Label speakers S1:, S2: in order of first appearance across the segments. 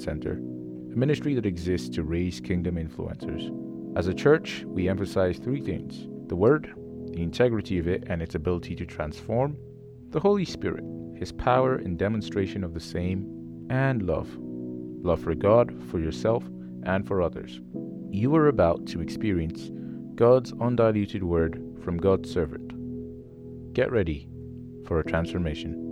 S1: Center, a ministry that exists to raise kingdom influencers. As a church, we emphasize three things the Word, the integrity of it and its ability to transform, the Holy Spirit, His power and demonstration of the same, and love love for God, for yourself, and for others. You are about to experience God's undiluted Word from God's servant. Get ready for a transformation.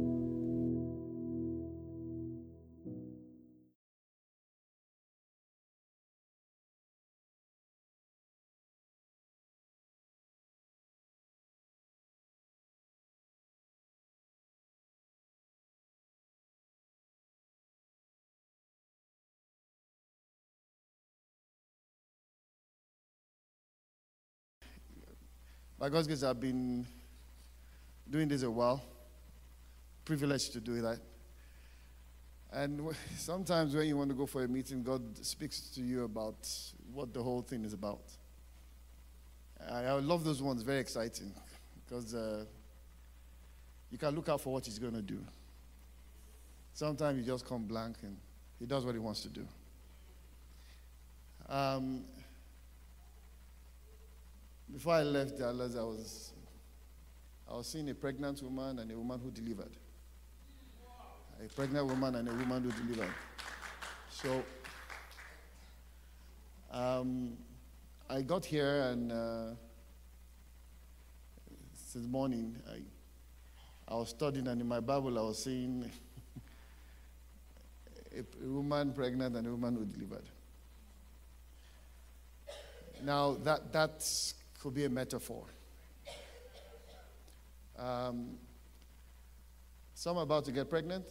S2: By God's grace, I've been doing this a while. Privileged to do that. And sometimes when you want to go for a meeting, God speaks to you about what the whole thing is about. I, I love those ones, very exciting, because uh, you can look out for what He's going to do. Sometimes you just come blank and He does what He wants to do. Um, before I left Dallas, I was, I was seeing a pregnant woman and a woman who delivered. A pregnant woman and a woman who delivered. So um, I got here and uh, since morning I, I was studying and in my Bible I was seeing a, woman pregnant and a woman who delivered. Now that that's could be a metaphor. Um, some about to get pregnant,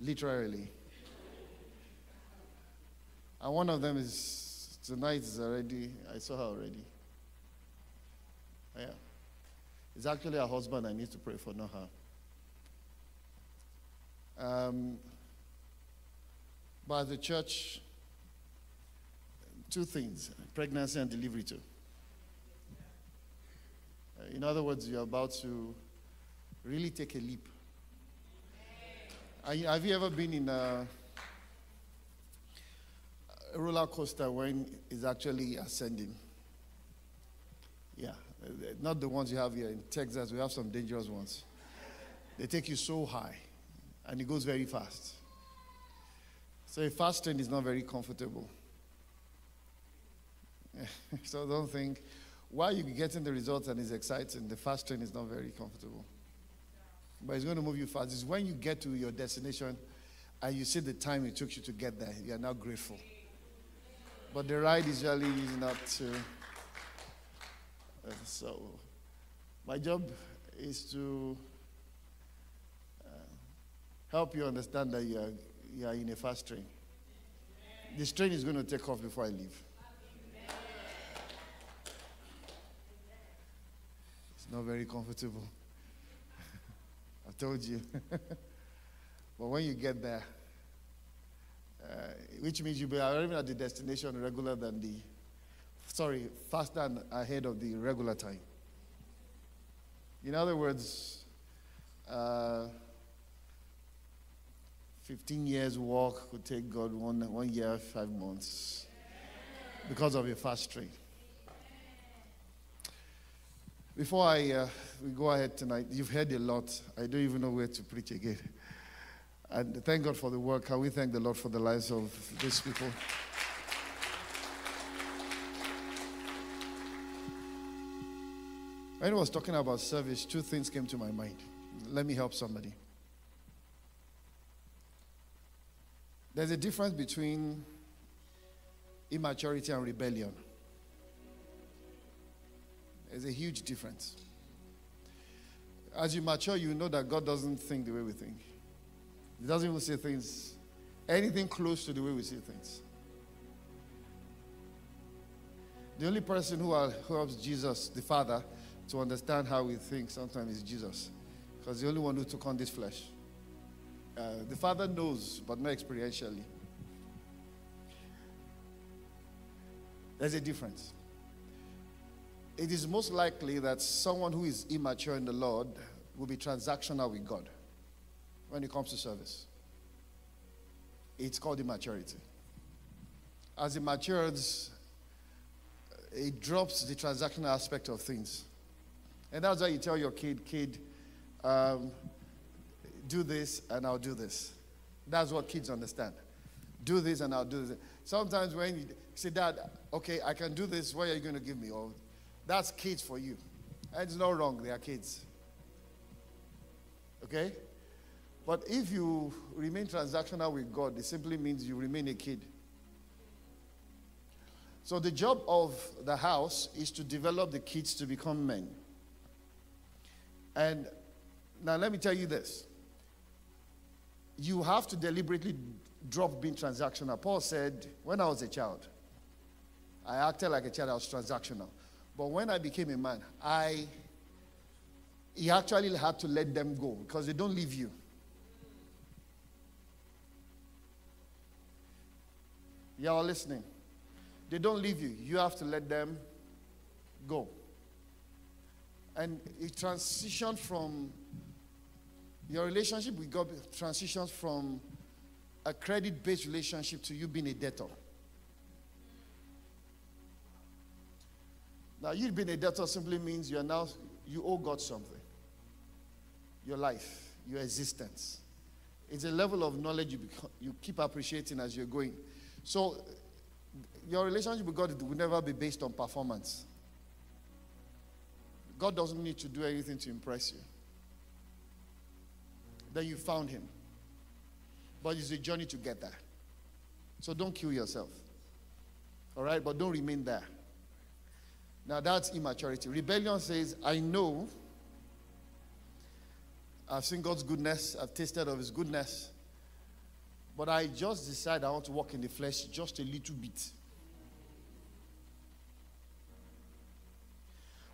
S2: literally. And one of them is tonight is already, I saw her already. Yeah. It's actually her husband I need to pray for, not her. Um, but the church, two things pregnancy and delivery, too. Uh, in other words, you're about to really take a leap. Have you ever been in a, a roller coaster when it's actually ascending? Yeah, uh, not the ones you have here in Texas. We have some dangerous ones. They take you so high, and it goes very fast. So a fast train is not very comfortable. so don't think while you're getting the results and it's exciting, the fast train is not very comfortable. But it's going to move you fast. It's when you get to your destination and you see the time it took you to get there, you are now grateful. But the ride is really not to. Uh, so, my job is to uh, help you understand that you are, you are in a fast train. This train is going to take off before I leave. Not very comfortable. I told you. but when you get there, uh, which means you'll be arriving at the destination regular than the, sorry, faster ahead of the regular time. In other words, uh, 15 years walk could take God one, one year, five months because of a fast train. Before I uh, we go ahead tonight, you've heard a lot. I don't even know where to preach again. And thank God for the work. Can we thank the Lord for the lives of these people? When I was talking about service, two things came to my mind. Let me help somebody. There's a difference between immaturity and rebellion. There's a huge difference. As you mature, you know that God doesn't think the way we think. He doesn't even say things, anything close to the way we see things. The only person who, helps Jesus, the Father, to understand how we think sometimes is Jesus. Because the only one who took on this flesh. Uh, the Father knows, but not experientially. There's a difference it is most likely that someone who is immature in the Lord will be transactional with God when it comes to service. it's called immaturity. As it matures, it drops the transactional aspect of things. And that's why you tell your kid, kid, um, do this and I'll do this. That's what kids understand. Do this and I'll do this. Sometimes when you say, Dad, okay, I can do this, what are you going to give me? Or that's kids for you. It's not wrong, they are kids. Okay? But if you remain transactional with God, it simply means you remain a kid. So the job of the house is to develop the kids to become men. And now let me tell you this. You have to deliberately drop being transactional. Paul said, when I was a child, I acted like a child, I was transactional. But when I became a man, I he actually had to let them go because they don't leave you. Y'all listening? They don't leave you. You have to let them go. And it transitioned from your relationship with God transitions from a credit based relationship to you being a debtor. Now, you being a debtor simply means you are now, you owe God something. Your life, your existence. It's a level of knowledge you, you keep appreciating as you're going. So, your relationship with God will never be based on performance. God doesn't need to do anything to impress you. Then you found Him. But it's a journey to get there. So don't kill yourself. All right? But don't remain there. Now that's immaturity. Rebellion says, I know I've seen God's goodness, I've tasted of His goodness, but I just decide I want to walk in the flesh just a little bit.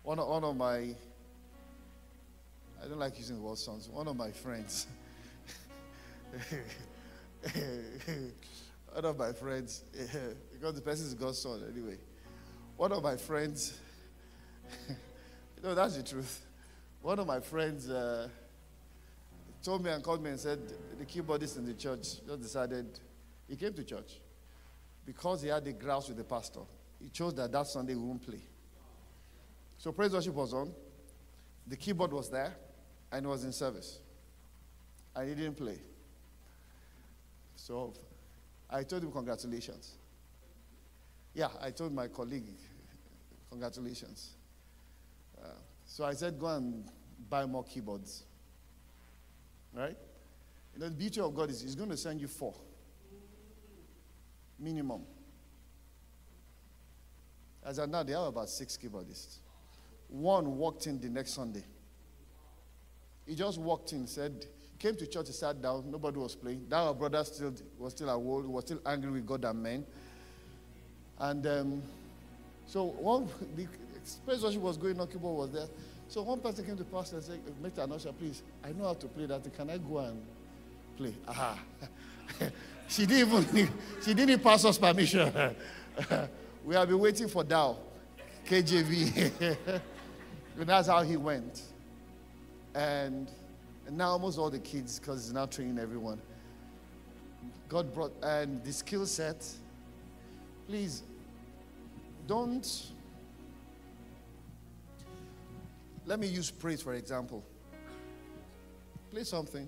S2: One of, one of my, I don't like using the word sons, one of my friends, one of my friends, because the person is God's son anyway, one of my friends, you know, that's the truth. One of my friends uh, told me and called me and said, the keyboardist in the church just decided, he came to church because he had a grouse with the pastor. He chose that that Sunday we won't play. So praise worship was on. The keyboard was there and it was in service. And he didn't play. So I told him congratulations. Yeah, I told my colleague congratulations. So I said go and buy more keyboards. Right? You know, the beauty of God is He's going to send you four. Minimum. As of now, they have about six keyboardists. One walked in the next Sunday. He just walked in, said, came to church, he sat down, nobody was playing. That our brother still was still at war, was still angry with God and men. And um, so one praise worship was going on, keyboard was there. So one person came to the pastor and said, eh, Mr. Anosha, please, I know how to play that. Can I go and play? Aha. she didn't even she didn't pass us permission. we have been waiting for Dow, KJV. And that's how he went. And, and now almost all the kids, because he's now training everyone. God brought, and the skill set, please don't. Let me use praise for example. Play something.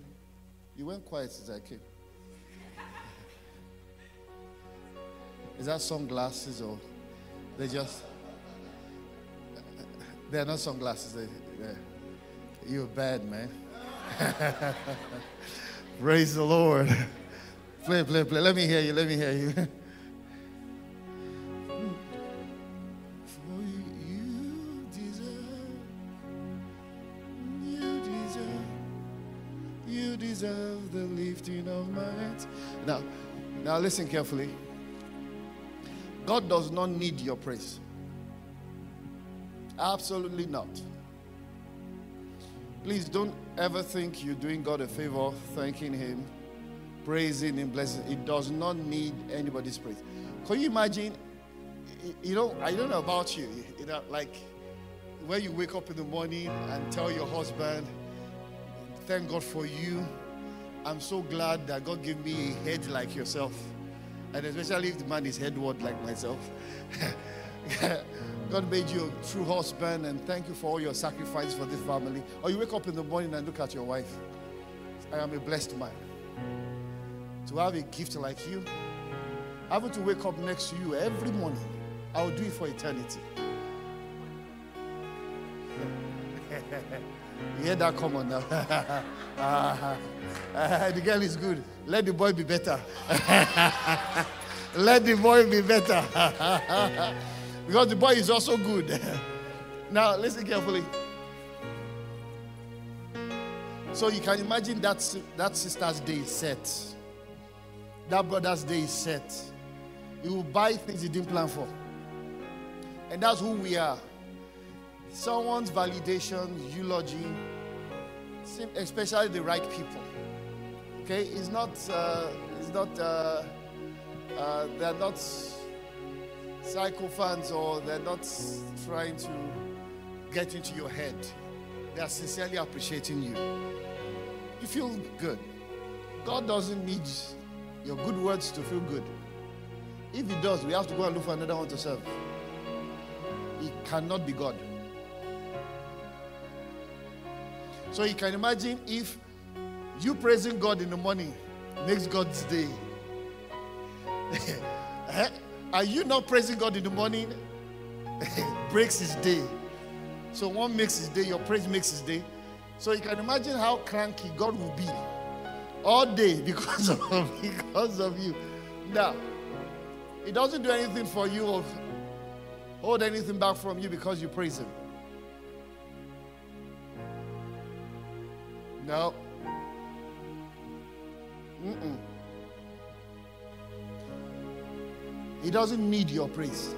S2: You went quiet since I came. Is that sunglasses or they just they're not sunglasses. They, You're bad, man. Praise the Lord. play, play, play. Let me hear you. Let me hear you. listen carefully. God does not need your praise. Absolutely not. Please don't ever think you're doing God a favor, thanking Him, praising Him, blessing. It does not need anybody's praise. Can you imagine? You know, I don't know about you. You know, like when you wake up in the morning and tell your husband, "Thank God for you," I'm so glad that God gave me a head like yourself. And especially if the man is headward like myself. God made you a true husband, and thank you for all your sacrifice for this family. Or you wake up in the morning and look at your wife. I am a blessed man. To have a gift like you, having to wake up next to you every morning, I will do it for eternity. you hear that? Come on now. uh, uh, the girl is good. Let the boy be better. Let the boy be better. because the boy is also good. now, listen carefully. So you can imagine that, that sister's day is set. That brother's day is set. He will buy things he didn't plan for. And that's who we are. Someone's validation, eulogy, especially the right people. Okay, it's not, uh, it's not, uh, uh, they're not psycho fans or they're not trying to get into your head. They are sincerely appreciating you. You feel good. God doesn't need your good words to feel good. If He does, we have to go and look for another one to serve. He cannot be God. So you can imagine if you praising God in the morning makes God's day. Eh? Are you not praising God in the morning? breaks his day. So one makes his day, your praise makes his day. So you can imagine how cranky God will be all day because of because of you. Now, it doesn't do anything for you or hold anything back from you because you praise him. No. Mm-mm. He doesn't need your praise.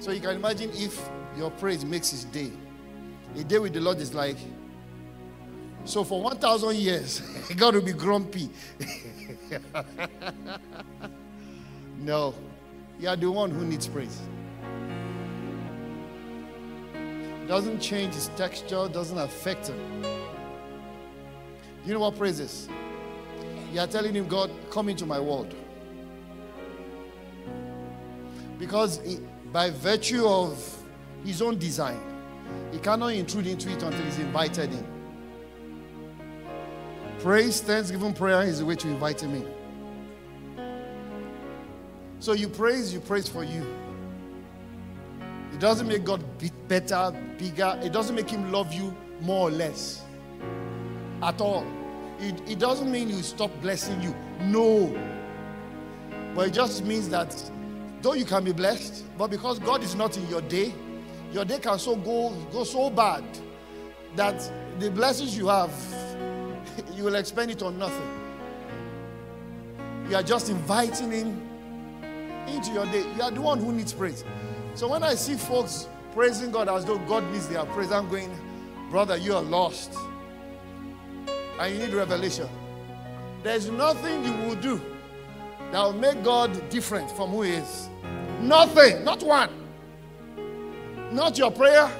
S2: So you can imagine if your praise makes his day. A day with the Lord is like, so for 1,000 years, God will be grumpy. no, you are the one who needs praise. Doesn't change his texture, doesn't affect him. You know what praise is? You are telling him, God, come into my world. Because he, by virtue of his own design, he cannot intrude into it until he's invited in. Praise, thanksgiving, prayer is the way to invite him in. So you praise, you praise for you. It doesn't make God better, bigger. It doesn't make him love you more or less. At all. It, it doesn't mean you stop blessing you. No. But it just means that though you can be blessed, but because God is not in your day, your day can so go, go so bad that the blessings you have, you will expend it on nothing. You are just inviting Him into your day. You are the one who needs praise. So when I see folks praising God as though God needs their praise, I'm going, brother, you are lost. And you need revelation. There's nothing you will do that will make God different from who He is. Nothing, not one. Not your prayer,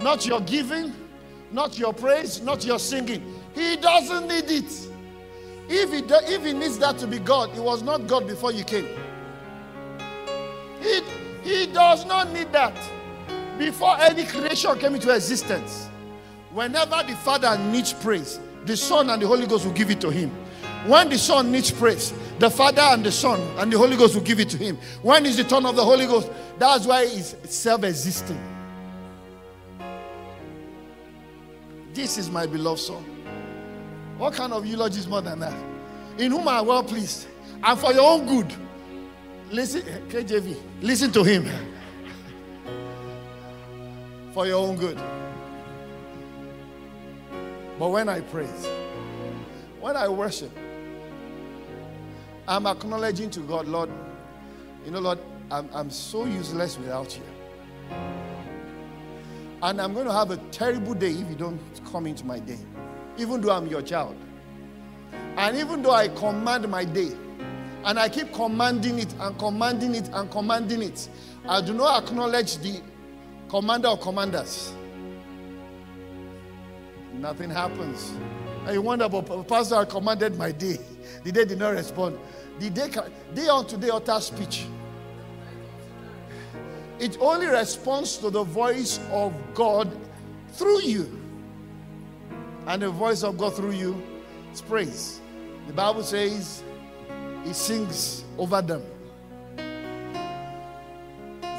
S2: not your giving, not your praise, not your singing. He doesn't need it. If he, do, if he needs that to be God, he was not God before you came. He, he does not need that. Before any creation came into existence, whenever the Father needs praise, the Son and the Holy Ghost will give it to him. When the Son needs praise, the Father and the Son and the Holy Ghost will give it to him. When is the turn of the Holy Ghost? That's why he's self existing. This is my beloved Son. What kind of eulogy is more than that? In whom I am well pleased, and for your own good. Listen, eh, KJV, listen to him. for your own good. But when I praise, when I worship, I'm acknowledging to God, Lord, you know, Lord, I'm, I'm so useless without you. And I'm going to have a terrible day if you don't come into my day, even though I'm your child. And even though I command my day, and I keep commanding it and commanding it and commanding it, I do not acknowledge the commander of commanders. Nothing happens. And you wonder, but Pastor, I commanded my day. The day did not respond. The day, day on today utter speech. It only responds to the voice of God through you. And the voice of God through you is praise. The Bible says he sings over them.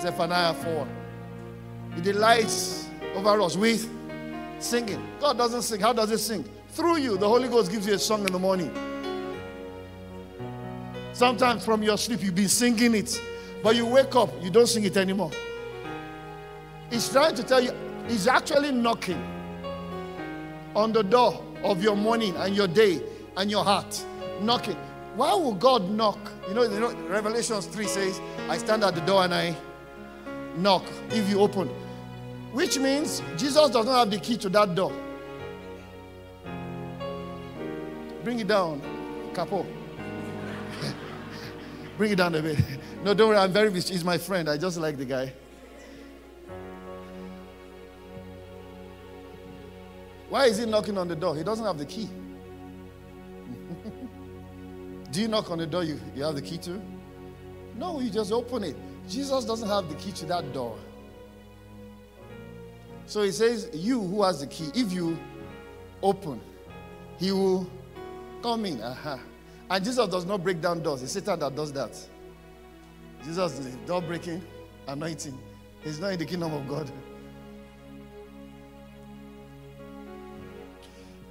S2: Zephaniah 4. He delights over us with singing. God doesn't sing. How does he sing? Through you. The Holy Ghost gives you a song in the morning. Sometimes from your sleep, you've been singing it, but you wake up, you don't sing it anymore. He's trying to tell you, he's actually knocking on the door of your morning and your day and your heart. Knocking. Why would God knock? You know, you know, Revelations 3 says, I stand at the door and I knock if you open. Which means Jesus does not have the key to that door. Bring it down, Capo. Bring it down a bit. No, don't worry, I'm very He's my friend. I just like the guy. Why is he knocking on the door? He doesn't have the key. Do you knock on the door? You, you have the key to? No, you just open it. Jesus doesn't have the key to that door. So he says, You who has the key, if you open, he will come in. Uh-huh. And Jesus does not break down doors. It's Satan that does that. Jesus is door breaking, anointing. He's not in the kingdom of God.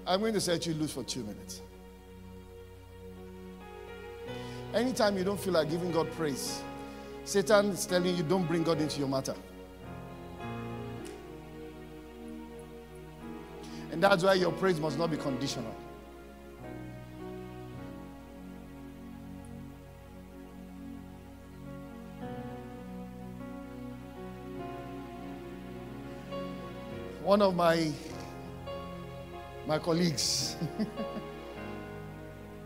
S2: I'm going to set you loose for two minutes. Anytime you don't feel like giving God praise, Satan is telling you don't bring God into your matter. And that's why your praise must not be conditional. One of my my colleagues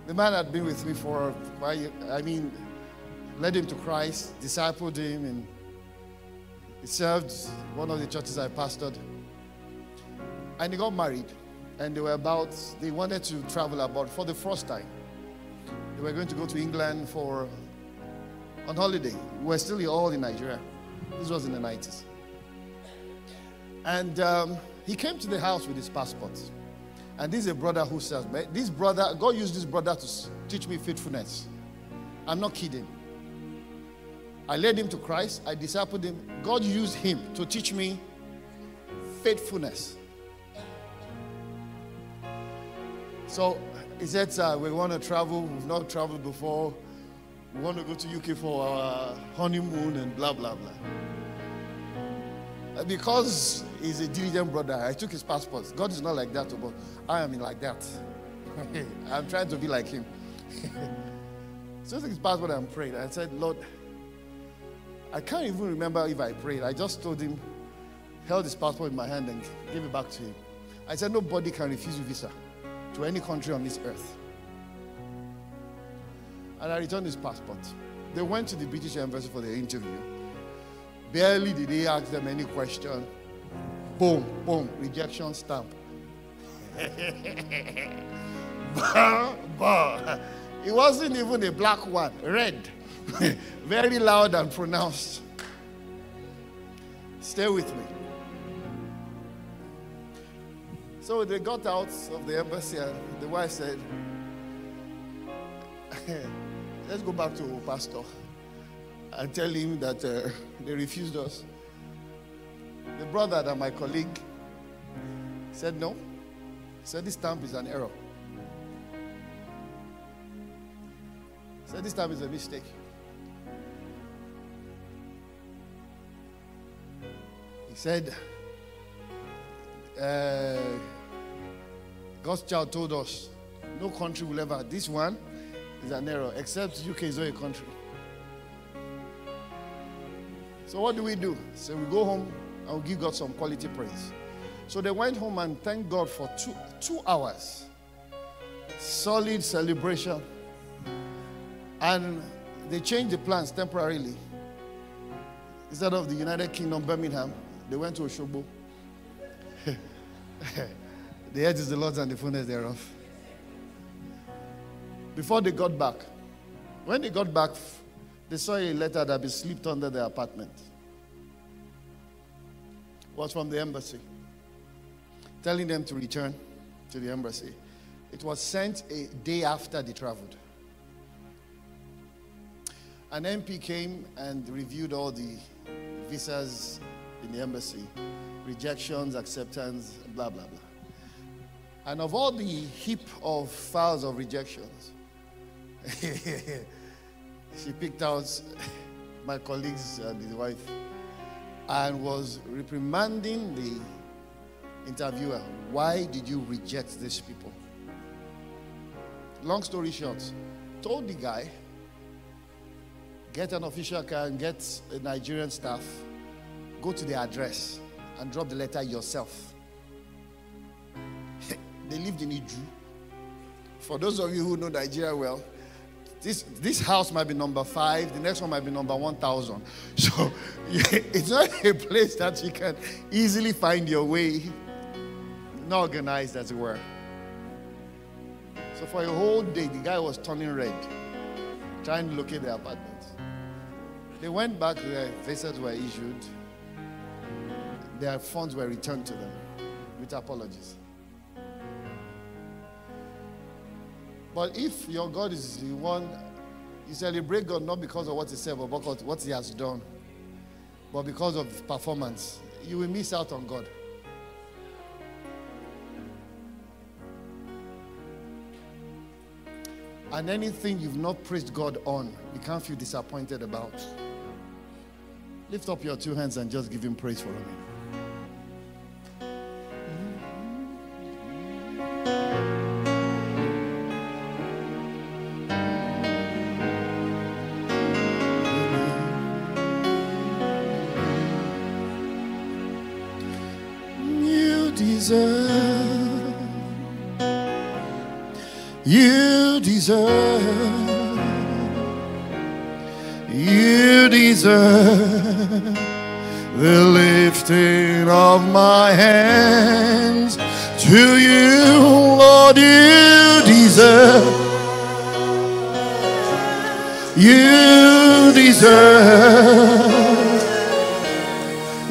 S2: The man had been with me for, I mean, led him to Christ, discipled him, and he served one of the churches I pastored. And he got married, and they were about, they wanted to travel abroad for the first time. They were going to go to England for, on holiday. We were still all in Nigeria. This was in the 90s. And um, he came to the house with his passport. And this is a brother who says, This brother, God used this brother to teach me faithfulness. I'm not kidding. I led him to Christ, I discipled him. God used him to teach me faithfulness. So he said, uh, We want to travel. We've not traveled before. We want to go to UK for our honeymoon and blah, blah, blah. Because he's a diligent brother, I took his passport. God is not like that, but I am like that. Okay. I'm trying to be like him. so I took his passport and prayed. I said, Lord, I can't even remember if I prayed. I just told him, held his passport in my hand and gave it back to him. I said, Nobody can refuse you visa to any country on this earth. And I returned his passport. They went to the British Embassy for the interview. Barely did they ask them any question. Boom, boom, rejection stamp. bah, bah. It wasn't even a black one, red. Very loud and pronounced. Stay with me. So they got out of the embassy, and the wife said, Let's go back to Pastor and tell him that uh, they refused us. The brother that my colleague said no. He said this stamp is an error. He said this stamp is a mistake. He said, uh, God's child told us no country will ever. This one is an error, except UK is not a country. So what do we do? So we go home and we give God some quality praise. So they went home and thanked God for two, two hours. Solid celebration. And they changed the plans temporarily. Instead of the United Kingdom, Birmingham, they went to Oshogbo. the edge is the Lord's and the fullness thereof. before they got back. When they got back, they saw a letter that had been slipped under their apartment. It was from the embassy telling them to return to the embassy. It was sent a day after they traveled. An MP came and reviewed all the visas in the embassy rejections, acceptance, blah, blah, blah. And of all the heap of files of rejections, she picked out my colleagues and his wife and was reprimanding the interviewer. Why did you reject these people? Long story short, told the guy, get an official car and get a Nigerian staff, go to the address and drop the letter yourself. They lived in Iju. For those of you who know Nigeria well, this, this house might be number five, the next one might be number 1,000. So it's not a place that you can easily find your way, not organized as it were. So for a whole day, the guy was turning red, trying to locate the apartment. They went back, their visas were issued, their funds were returned to them with apologies. But if your God is the one, you celebrate God not because of what He said, but because what He has done, but because of performance, you will miss out on God. And anything you've not praised God on, you can't feel disappointed about. Lift up your two hands and just give Him praise for a minute. Deserve. You deserve the lifting of my hands to you, Lord. You deserve. You deserve.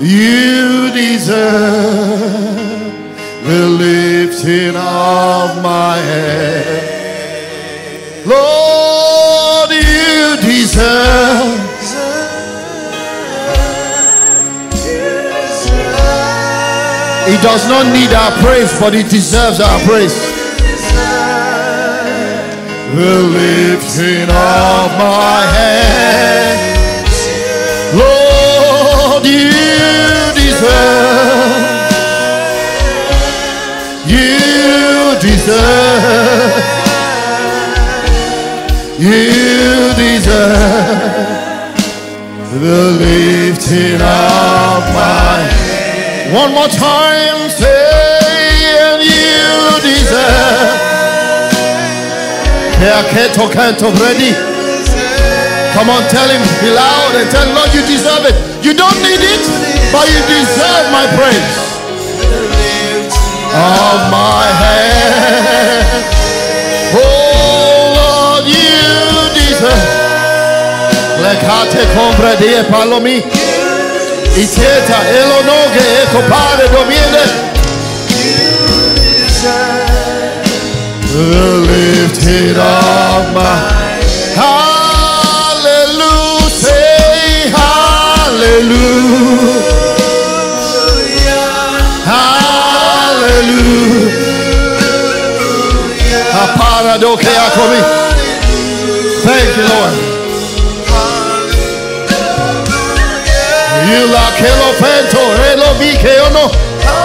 S2: You deserve the lifting of my head. Lord, you deserve. He does not need our praise, but he deserves our praise. The lifting of my head. Lord, you deserve. You deserve. You deserve the lifting of my head. One more time, say, and you deserve. Come on, tell him, be loud and tell Lord, you deserve it. You don't need it, but you deserve my praise of my head. Compra die palomi. Iteta elonoge domiene. Lifted of my Hallelujah, say hallelujah. Thank you, Lord.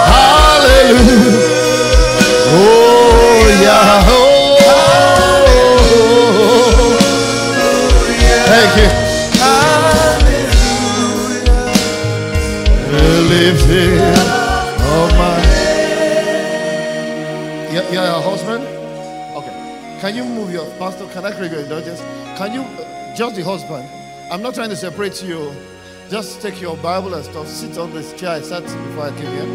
S2: Hallelujah. Oh. Oh, you. Yeah, yeah, husband. Okay. Can you move your pastor? Can I crave your indulgence? Can you uh, just the husband? I'm not trying to separate you. Just take your Bible and stuff. Sit on this chair I sat before I came here.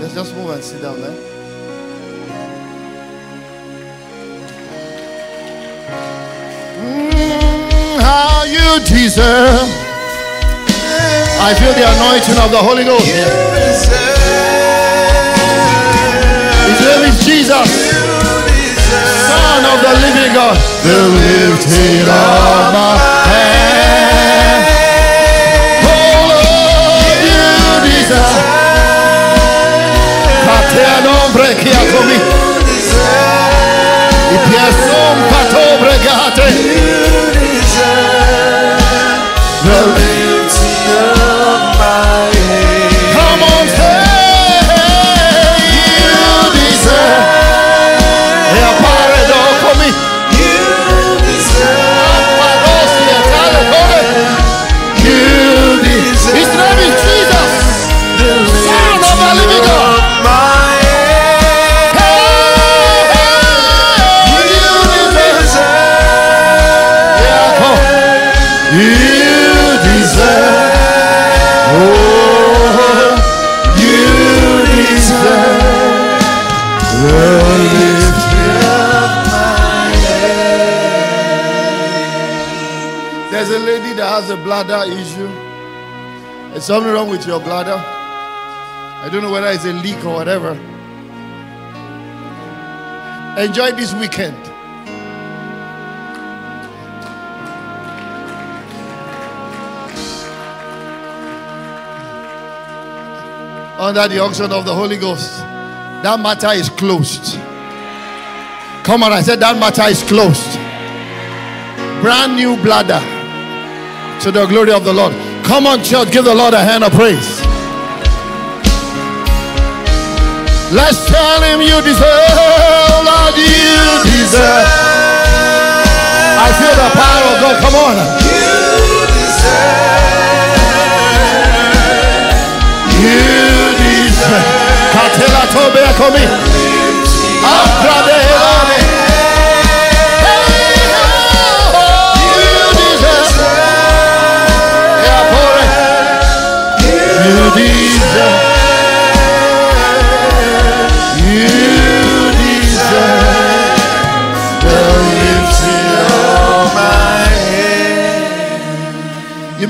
S2: Let's just move and sit down eh? mm, there. Lord, you deserve. I feel the anointing of the Holy Ghost. His name is Jesus, Son of the living God. The lifting of my a bladder issue. There's something wrong with your bladder. I don't know whether it's a leak or whatever. Enjoy this weekend. Under the unction of the Holy Ghost. That matter is closed. Come on, I said that matter is closed. Brand new bladder to the glory of the Lord. Come on, church, give the Lord a hand of praise. Let's tell him you deserve, Lord, you deserve. I feel the power of God. Come on. You deserve. Katela tobe komi. Abrade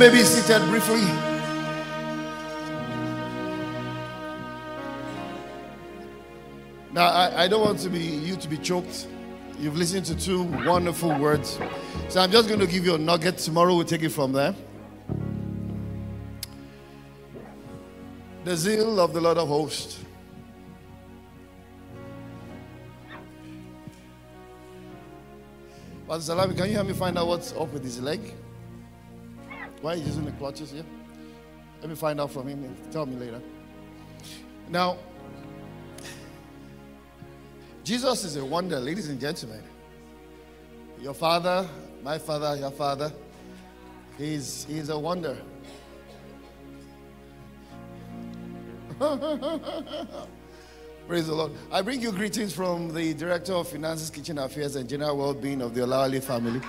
S2: may be seated briefly. Now, I, I don't want to be you to be choked. You've listened to two wonderful words. So I'm just going to give you a nugget. Tomorrow we'll take it from there. The zeal of the Lord of hosts. Pastor Salami, can you help me find out what's up with his leg? Why he's using the clutches here? Let me find out from him. Tell me later. Now, Jesus is a wonder, ladies and gentlemen. Your father, my father, your father, he's, he's a wonder. Praise the Lord. I bring you greetings from the Director of Finances, Kitchen Affairs, and General Well-being of the Olawale family.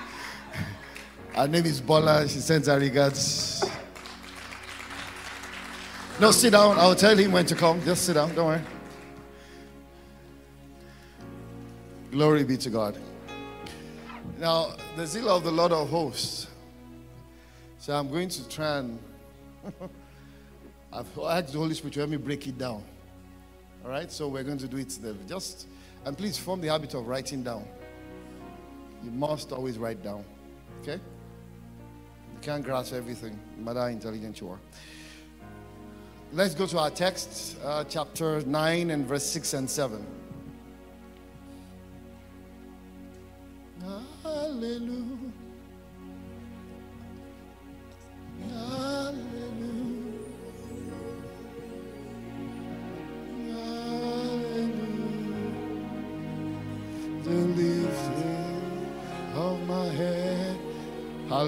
S2: Her name is Bola. She sends her regards. No, sit down. I'll tell him when to come. Just sit down. Don't worry. Glory be to God. Now, the zeal of the Lord of hosts. So I'm going to try and. I've asked the Holy Spirit to help me break it down. All right, so we're going to do it there. Just and please form the habit of writing down. You must always write down. Okay? You can't grasp everything, no matter how intelligent you are. Let's go to our text, uh, chapter 9 and verse 6 and 7. Hallelujah. Hallelujah.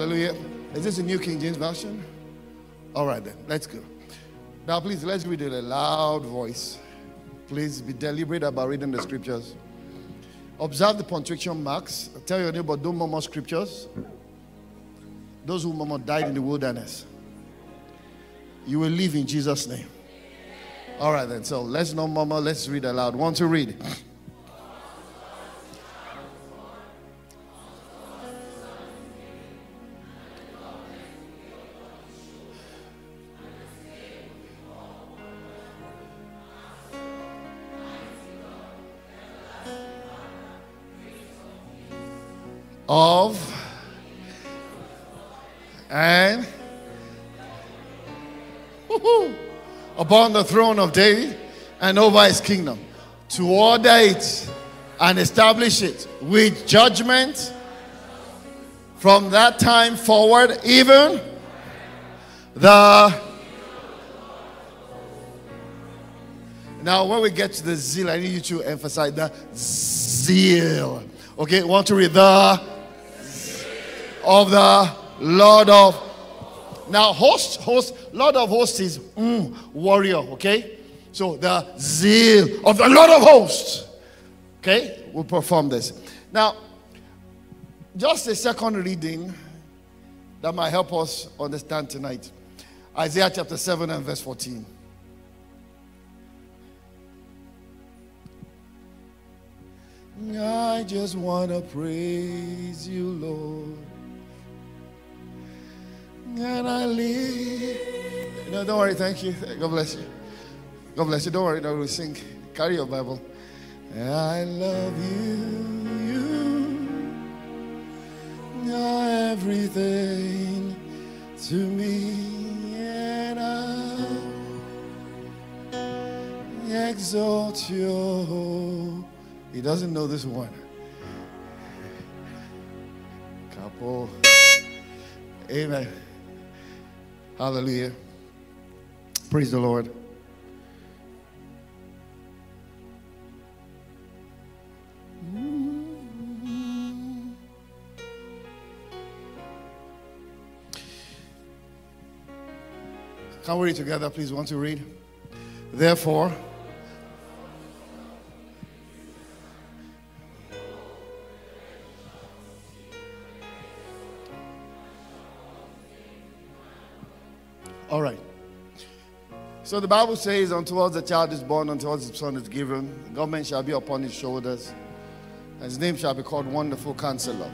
S2: Hallelujah. Is this a New King James Version? All right, then. Let's go. Now, please, let's read it in a loud voice. Please be deliberate about reading the scriptures. Observe the punctuation marks. Tell your neighbor, don't murmur scriptures. Those who murmur died in the wilderness. You will live in Jesus' name. All right, then. So let's not murmur. Let's read aloud. Want to read. Upon the throne of David and over his kingdom to order it and establish it with judgment from that time forward, even the. Now, when we get to the zeal, I need you to emphasize the zeal. Okay, want to read the of the Lord of. Now, host, host, Lord of hosts is mm, warrior. Okay, so the zeal of the Lord of hosts. Okay, we'll perform this. Now, just a second reading that might help us understand tonight Isaiah chapter 7 and verse 14. I just want to praise you, Lord. And I live. No, don't worry. Thank you. God bless you. God bless you. Don't worry. No, we'll sing. Carry your Bible. I love you. You are everything to me. And I exalt you. He doesn't know this one. Couple. Amen. Hallelujah. Praise the Lord. Can we read together, please? Want to read? Therefore, All right. So the Bible says, until the child is born, until the son is given, government shall be upon his shoulders, and his name shall be called Wonderful Counselor.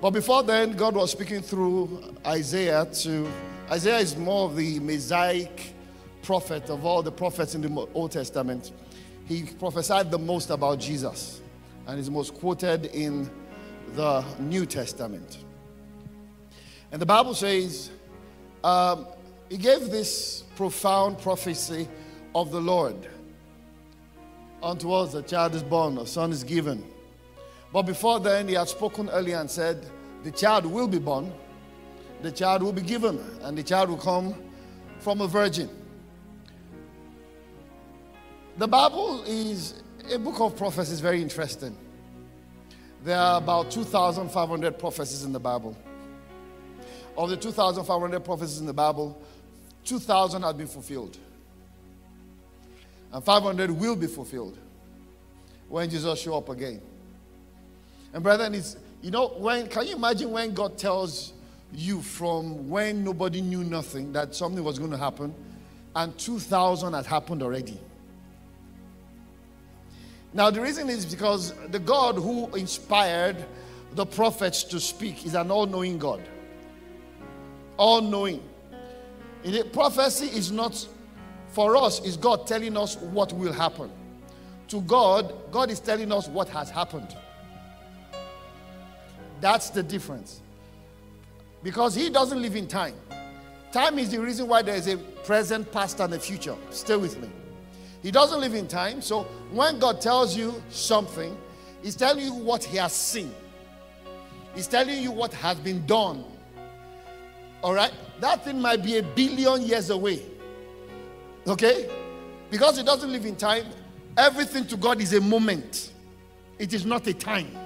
S2: But before then, God was speaking through Isaiah to Isaiah is more of the Messianic prophet of all the prophets in the Old Testament. He prophesied the most about Jesus and is most quoted in the New Testament. And the Bible says, um, he gave this profound prophecy of the Lord. Unto us a child is born, a son is given. But before then, he had spoken earlier and said, The child will be born, the child will be given, and the child will come from a virgin. The Bible is a book of prophecies, very interesting. There are about 2,500 prophecies in the Bible. Of the 2,500 prophecies in the Bible, 2,000 have been fulfilled. And 500 will be fulfilled when Jesus show up again. And brethren, it's, you know, when, can you imagine when God tells you from when nobody knew nothing that something was going to happen and 2,000 had happened already? Now, the reason is because the God who inspired the prophets to speak is an all knowing God. All knowing. Prophecy is not for us, is God telling us what will happen. To God, God is telling us what has happened. That's the difference. Because He doesn't live in time. Time is the reason why there is a present, past, and a future. Stay with me. He doesn't live in time. So when God tells you something, He's telling you what He has seen, He's telling you what has been done. All right? That thing might be a billion years away. Okay? Because it doesn't live in time, everything to God is a moment, it is not a time.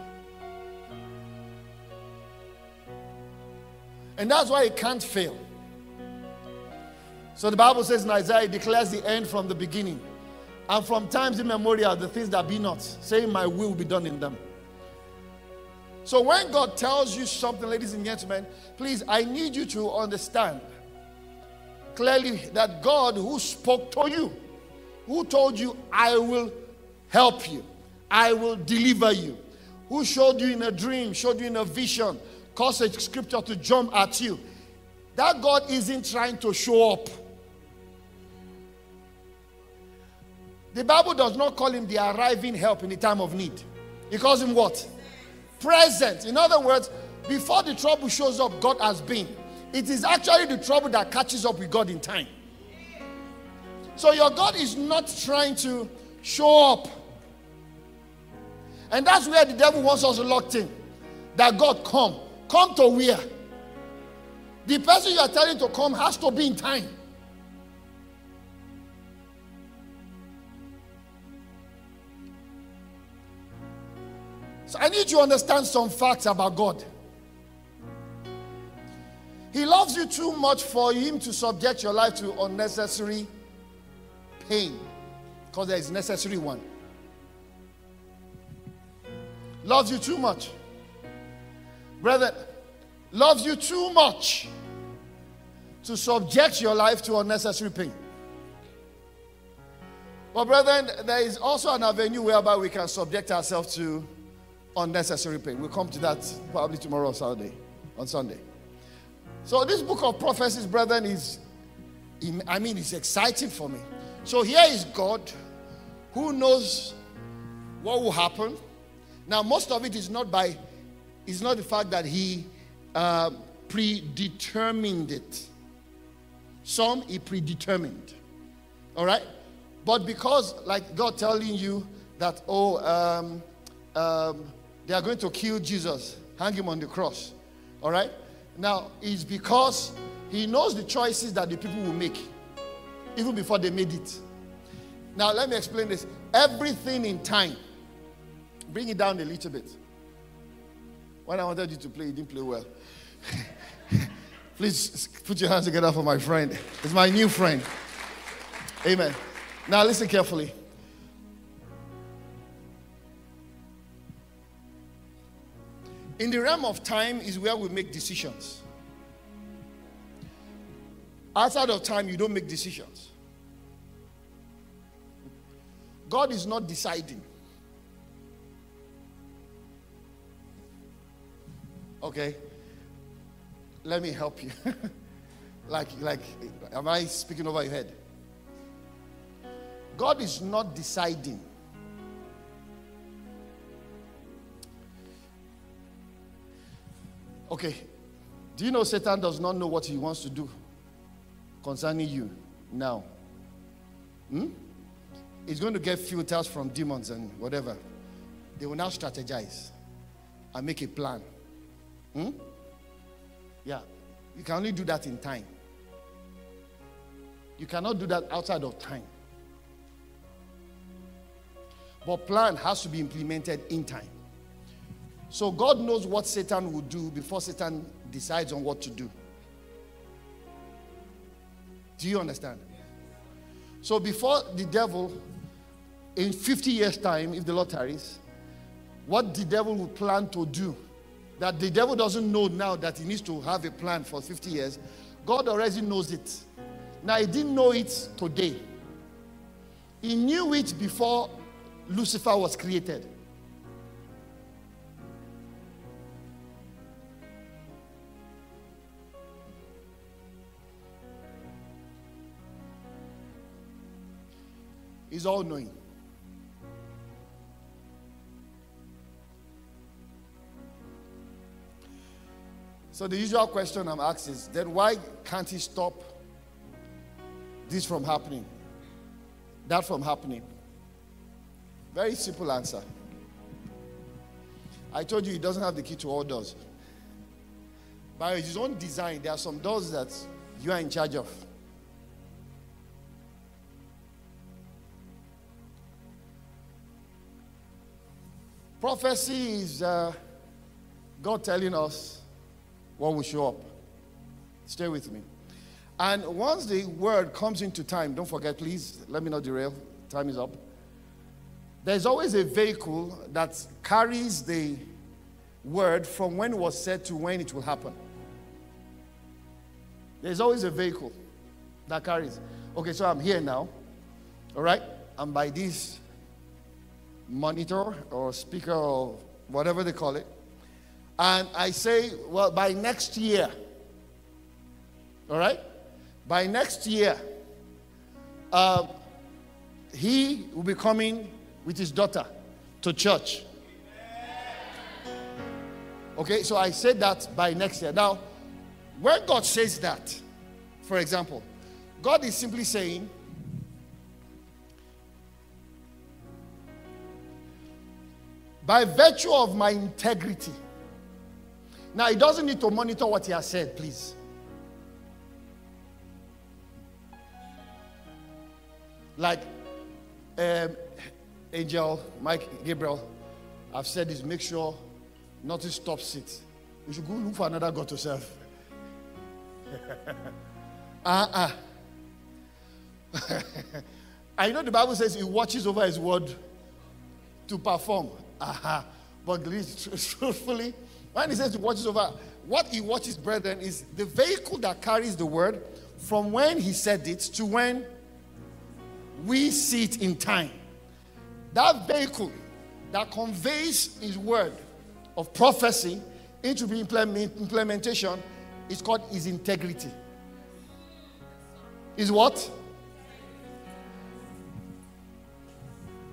S2: And that's why it can't fail. So the Bible says in Isaiah, it declares the end from the beginning. And from times immemorial, the things that be not, saying, My will be done in them. So when God tells you something, ladies and gentlemen, please, I need you to understand clearly that God who spoke to you, who told you, I will help you, I will deliver you, who showed you in a dream, showed you in a vision, caused a scripture to jump at you, that God isn't trying to show up. The Bible does not call him the arriving help in the time of need. He calls him what? Present. In other words, before the trouble shows up, God has been. It is actually the trouble that catches up with God in time. So your God is not trying to show up. And that's where the devil wants us locked in. That God come. Come to where? The person you are telling to come has to be in time. So I need you to understand some facts about God. He loves you too much for him to subject your life to unnecessary pain because there is necessary one. Loves you too much. Brother, loves you too much to subject your life to unnecessary pain. But, brethren, there is also an avenue whereby we can subject ourselves to unnecessary pain. We'll come to that probably tomorrow or Saturday, on Sunday. So, this book of prophecies, brethren, is, I mean, it's exciting for me. So, here is God who knows what will happen. Now, most of it is not by, it's not the fact that He uh, predetermined it. Some He predetermined. All right? But because, like God telling you that, oh, um, um, they are going to kill Jesus, hang him on the cross. All right? Now, it's because he knows the choices that the people will make, even before they made it. Now, let me explain this. Everything in time, bring it down a little bit. When I wanted you to play, you didn't play well. Please put your hands together for my friend. It's my new friend. Amen. Now, listen carefully. In the realm of time is where we make decisions. Outside of time, you don't make decisions. God is not deciding. Okay. Let me help you. like, like, am I speaking over your head? God is not deciding. Okay. Do you know Satan does not know what he wants to do concerning you now? Hmm? He's going to get filters from demons and whatever. They will now strategize and make a plan. Hmm? Yeah. You can only do that in time. You cannot do that outside of time. But plan has to be implemented in time. So God knows what Satan will do before Satan decides on what to do. Do you understand? So before the devil, in 50 years' time, if the Lord tarries, what the devil will plan to do, that the devil doesn't know now that he needs to have a plan for 50 years, God already knows it. Now, he didn't know it today. He knew it before Lucifer was created. He's all knowing. So the usual question I'm asked is then why can't he stop this from happening? That from happening? Very simple answer. I told you he doesn't have the key to all doors. By his own design, there are some doors that you are in charge of. Prophecy is uh, God telling us what will show up. Stay with me. And once the word comes into time, don't forget, please, let me not derail. Time is up. There's always a vehicle that carries the word from when it was said to when it will happen. There's always a vehicle that carries. Okay, so I'm here now. All right? And by this monitor or speaker or whatever they call it. And I say, well, by next year, all right? By next year, uh, he will be coming with his daughter to church. Okay, so I said that by next year. Now, when God says that, for example, God is simply saying, by virtue of my integrity. Now, he doesn't need to monitor what he has said, please. Like um, Angel, Mike, Gabriel, I've said this make sure nothing stops it. You should go look for another God to serve. uh uh. I know the Bible says he watches over his word to perform. Uh-huh. But truthfully, when he says he watches over, what he watches, brethren, is the vehicle that carries the word from when he said it to when we see it in time. That vehicle that conveys his word of prophecy into implement, implementation is called his integrity. Is what?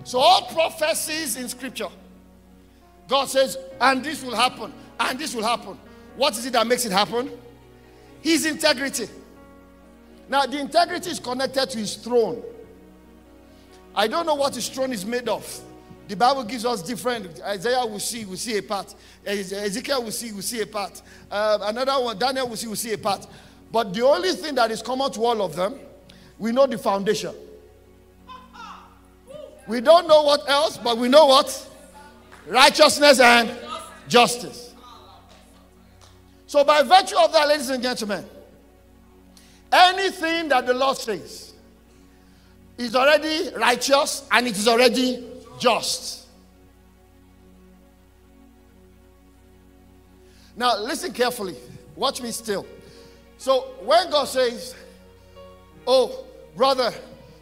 S2: So, all prophecies in scripture, God says, and this will happen, and this will happen. What is it that makes it happen? His integrity. Now, the integrity is connected to his throne. I don't know what his throne is made of. The Bible gives us different. Isaiah will see, will see a part. Ezekiel will see, will see a part. Uh, another one, Daniel will see, will see a part. But the only thing that is common to all of them, we know the foundation. We don't know what else, but we know what? Righteousness and justice. So, by virtue of that, ladies and gentlemen, anything that the Lord says, is already righteous and it is already just. Now, listen carefully. Watch me still. So, when God says, Oh, brother,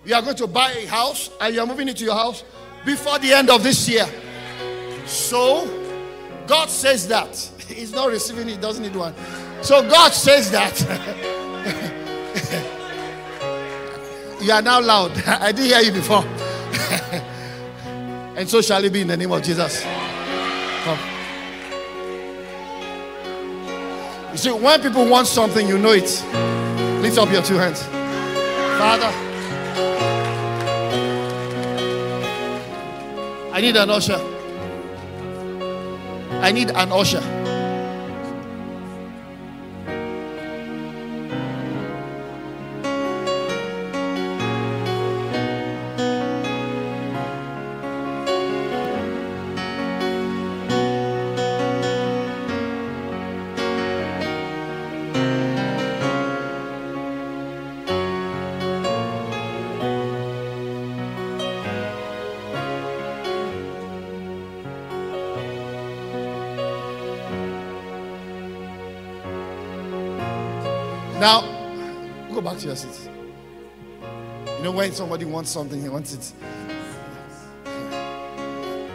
S2: you are going to buy a house and you are moving into your house before the end of this year. So, God says that. He's not receiving it, doesn't need one. So, God says that. You are now loud. I didn't hear you before. and so shall it be in the name of Jesus. Come. You see, when people want something, you know it. Lift up your two hands. Father, I need an usher. I need an usher. Back to your seat. You know, when somebody wants something, he wants it.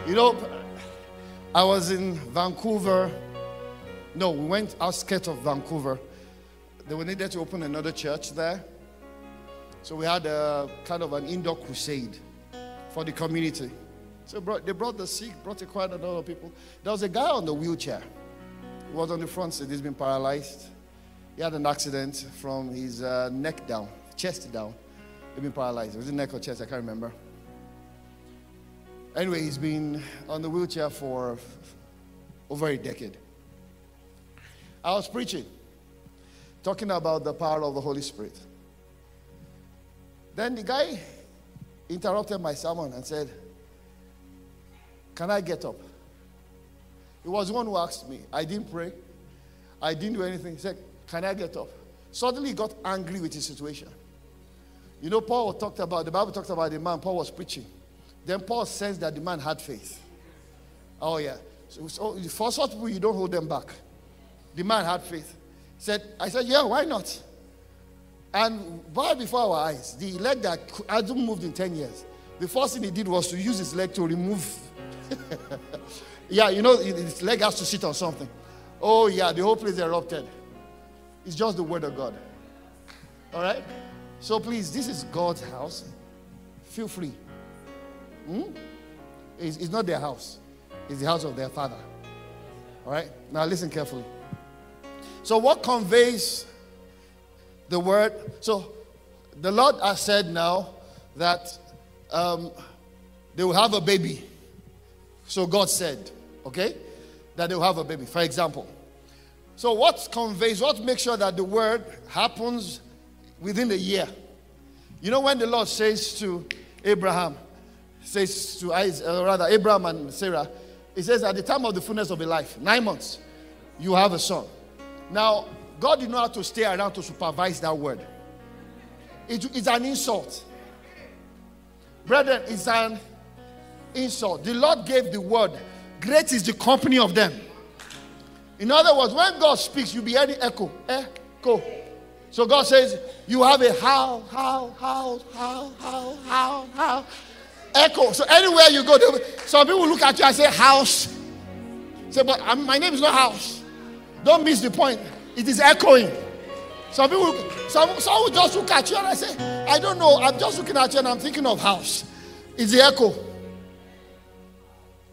S2: You know, I was in Vancouver. No, we went outskirts of Vancouver. They were needed to open another church there. So we had a kind of an indoor crusade for the community. So they brought the sick, brought a quite a lot of people. There was a guy on the wheelchair. He was on the front seat. He's been paralyzed. He had an accident from his uh, neck down, chest down. He'd been paralyzed. Was it neck or chest? I can't remember. Anyway, he's been on the wheelchair for over a decade. I was preaching, talking about the power of the Holy Spirit. Then the guy interrupted my sermon and said, Can I get up? He was one who asked me. I didn't pray. I didn't do anything. He said, can I get up? Suddenly he got angry with his situation. You know, Paul talked about, the Bible talked about the man, Paul was preaching. Then Paul says that the man had faith. Oh, yeah. So, so for such people, you don't hold them back. The man had faith. Said, I said, yeah, why not? And right before our eyes, the leg that hadn't moved in 10 years, the first thing he did was to use his leg to remove. yeah, you know, his leg has to sit on something. Oh, yeah, the whole place erupted. It's just the word of God. All right? So please, this is God's house. Feel free. Hmm? It's, it's not their house, it's the house of their father. All right? Now listen carefully. So, what conveys the word? So, the Lord has said now that um, they will have a baby. So, God said, okay, that they will have a baby, for example. So, what conveys, what makes sure that the word happens within a year? You know, when the Lord says to Abraham, says to Isaac, uh, rather Abraham and Sarah, he says, at the time of the fullness of a life, nine months, you have a son. Now, God did not have to stay around to supervise that word. It, it's an insult. Brethren, it's an insult. The Lord gave the word. Great is the company of them. In other words, when God speaks, you'll be hearing echo. Echo. So God says, You have a how, how, how, how, how, how, how. Echo. So anywhere you go, some people look at you and say, House. Say, but my name is not House. Don't miss the point. It is echoing. Some people, some, some will just look at you and I say, I don't know. I'm just looking at you and I'm thinking of house. It's the echo.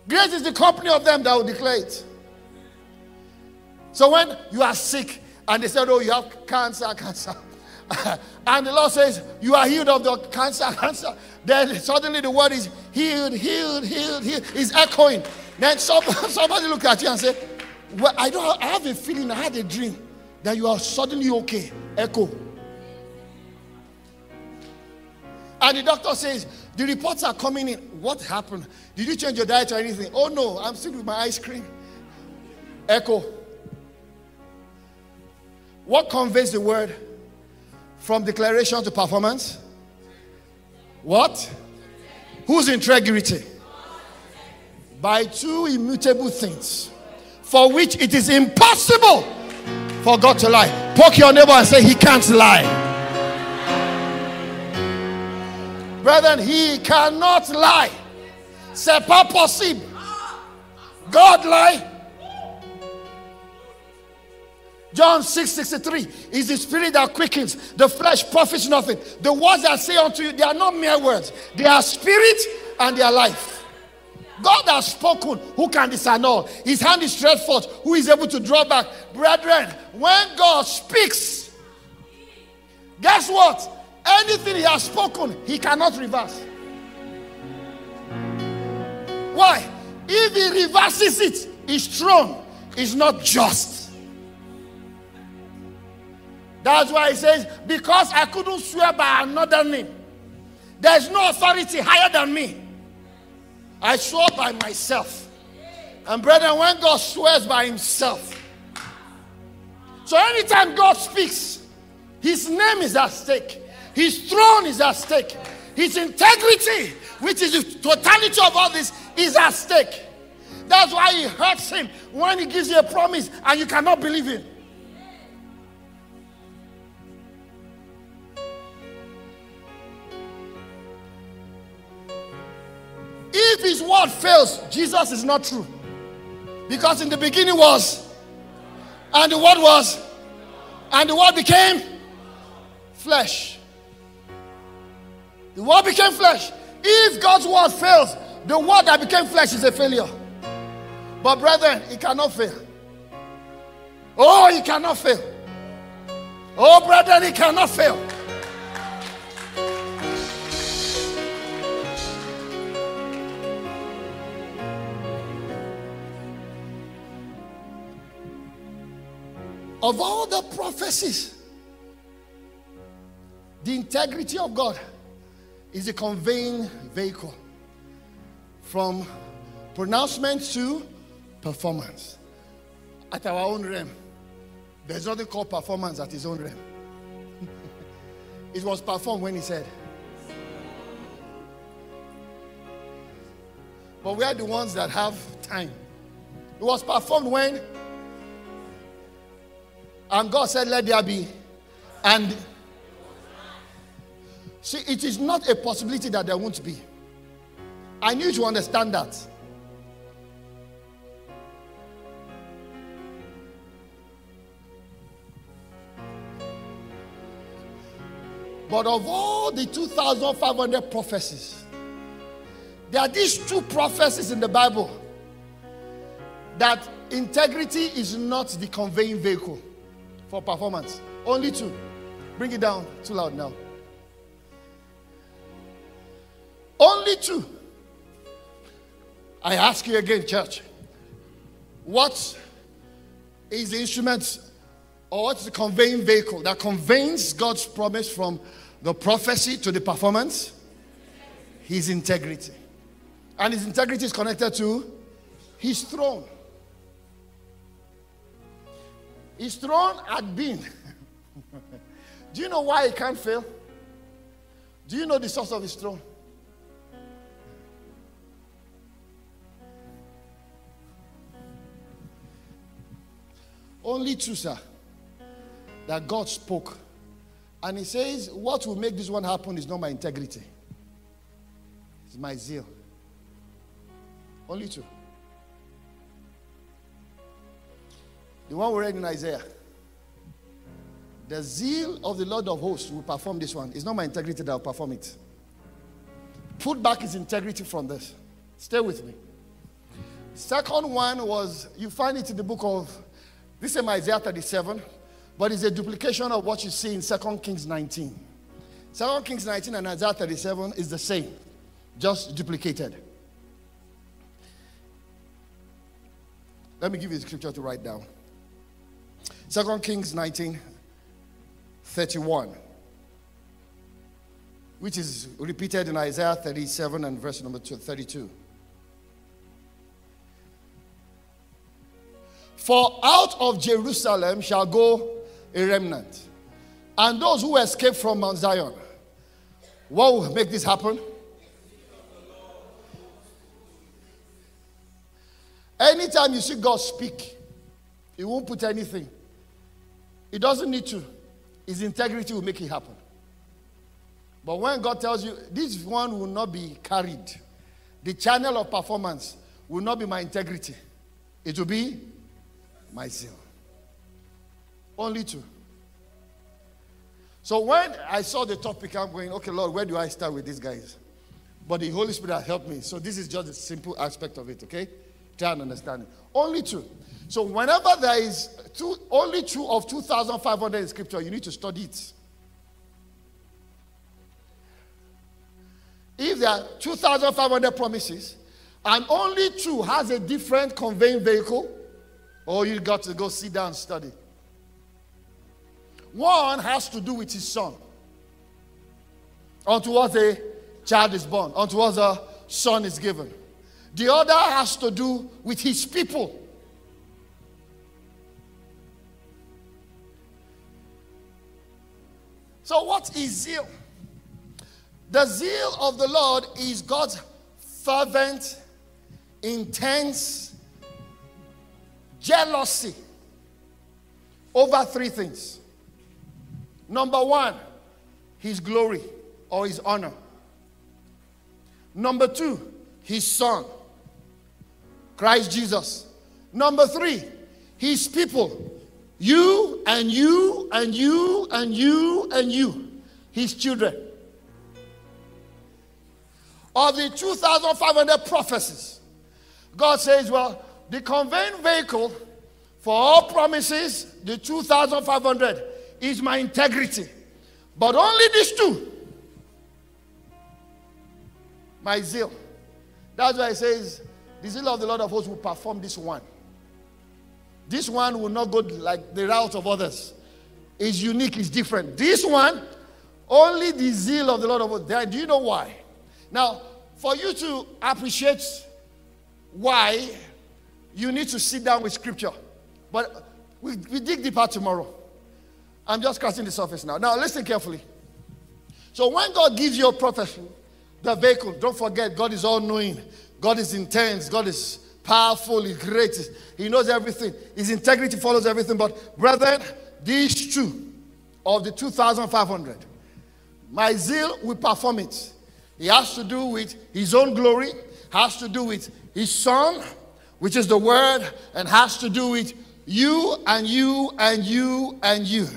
S2: Grace is the company of them that will declare it. So when you are sick and they said, Oh, you have cancer, cancer. and the Lord says, You are healed of the cancer, cancer. Then suddenly the word is healed, healed, healed, healed. It's echoing. Then some, somebody look at you and say, well, I don't I have a feeling, I had a dream that you are suddenly okay. Echo. And the doctor says, The reports are coming in. What happened? Did you change your diet or anything? Oh no, I'm still with my ice cream. Echo. What conveys the word from declaration to performance? What? Whose integrity? By two immutable things for which it is impossible for God to lie. Poke your neighbor and say, He can't lie. Brethren, He cannot lie. C'est pas possible. God lie. John 6 63 is the spirit that quickens, the flesh profits nothing. The words I say unto you, they are not mere words, they are spirit and they are life. God has spoken. Who can disannul? His hand is stretched forth. Who is able to draw back? Brethren, when God speaks, guess what? Anything He has spoken, He cannot reverse. Why? If He reverses it, His throne is not just. That's why He says, Because I couldn't swear by another name, there's no authority higher than me. I swore by myself. And brethren, when God swears by himself, so anytime God speaks, his name is at stake, his throne is at stake, his integrity, which is the totality of all this, is at stake. That's why it hurts him when he gives you a promise and you cannot believe him. If his word fails, Jesus is not true. Because in the beginning was, and the word was, and the word became flesh. The word became flesh. If God's word fails, the word that became flesh is a failure. But brethren, it cannot fail. Oh, it cannot fail. Oh, brethren, it cannot fail. Of all the prophecies, the integrity of God is a conveying vehicle from pronouncement to performance. At our own realm, there's nothing called performance at his own realm. it was performed when he said. But we are the ones that have time. It was performed when and God said, Let there be. And see, it is not a possibility that there won't be. I need you to understand that. But of all the 2,500 prophecies, there are these two prophecies in the Bible that integrity is not the conveying vehicle for performance. Only two. Bring it down. Too loud now. Only two. I ask you again, church. What is the instrument or what's the conveying vehicle that conveys God's promise from the prophecy to the performance? His integrity. And his integrity is connected to his throne. His throne had been. Do you know why he can't fail? Do you know the source of his throne? Only two, sir, that God spoke. And he says, What will make this one happen is not my integrity, it's my zeal. Only two. The one we read in Isaiah. The zeal of the Lord of hosts will perform this one. It's not my integrity that will perform it. Put back his integrity from this. Stay with me. Second one was, you find it in the book of, this is Isaiah 37, but it's a duplication of what you see in 2 Kings 19. 2 Kings 19 and Isaiah 37 is the same, just duplicated. Let me give you the scripture to write down. 2 Kings 19, 31, which is repeated in Isaiah 37 and verse number 32. For out of Jerusalem shall go a remnant, and those who escape from Mount Zion. What will make this happen? Anytime you see God speak, He won't put anything. He doesn't need to. His integrity will make it happen. But when God tells you, this one will not be carried, the channel of performance will not be my integrity, it will be my zeal. Only two. So when I saw the topic, I'm going, okay, Lord, where do I start with these guys? But the Holy Spirit has helped me. So this is just a simple aspect of it, okay? Try and understand it. Only two. So whenever there is two, only two of 2,500 in scripture, you need to study it. If there are 2,500 promises and only two has a different conveying vehicle, oh, you got to go sit down and study. One has to do with his son. Unto what a child is born, unto what a son is given. The other has to do with his people. So, what is zeal? The zeal of the Lord is God's fervent, intense jealousy over three things. Number one, his glory or his honor. Number two, his son, Christ Jesus. Number three, his people, you and you and you and you and you, his children. Of the 2,500 prophecies, God says, well, the conveying vehicle for all promises, the 2,500, is my integrity. But only these two, my zeal. That's why it says, the zeal of the Lord of hosts will perform this one. This one will not go like the route of others. It's unique, it's different. This one, only the zeal of the Lord of hosts. Do you know why? Now, for you to appreciate why, you need to sit down with scripture. But we, we dig deeper tomorrow. I'm just scratching the surface now. Now, listen carefully. So, when God gives you a prophecy, the vehicle, don't forget, God is all knowing, God is intense, God is powerful, he's great, he knows everything. His integrity follows everything. But, brethren, these two of the 2,500, my zeal will perform it. It has to do with his own glory, has to do with his son, which is the word, and has to do with you and you and you and you.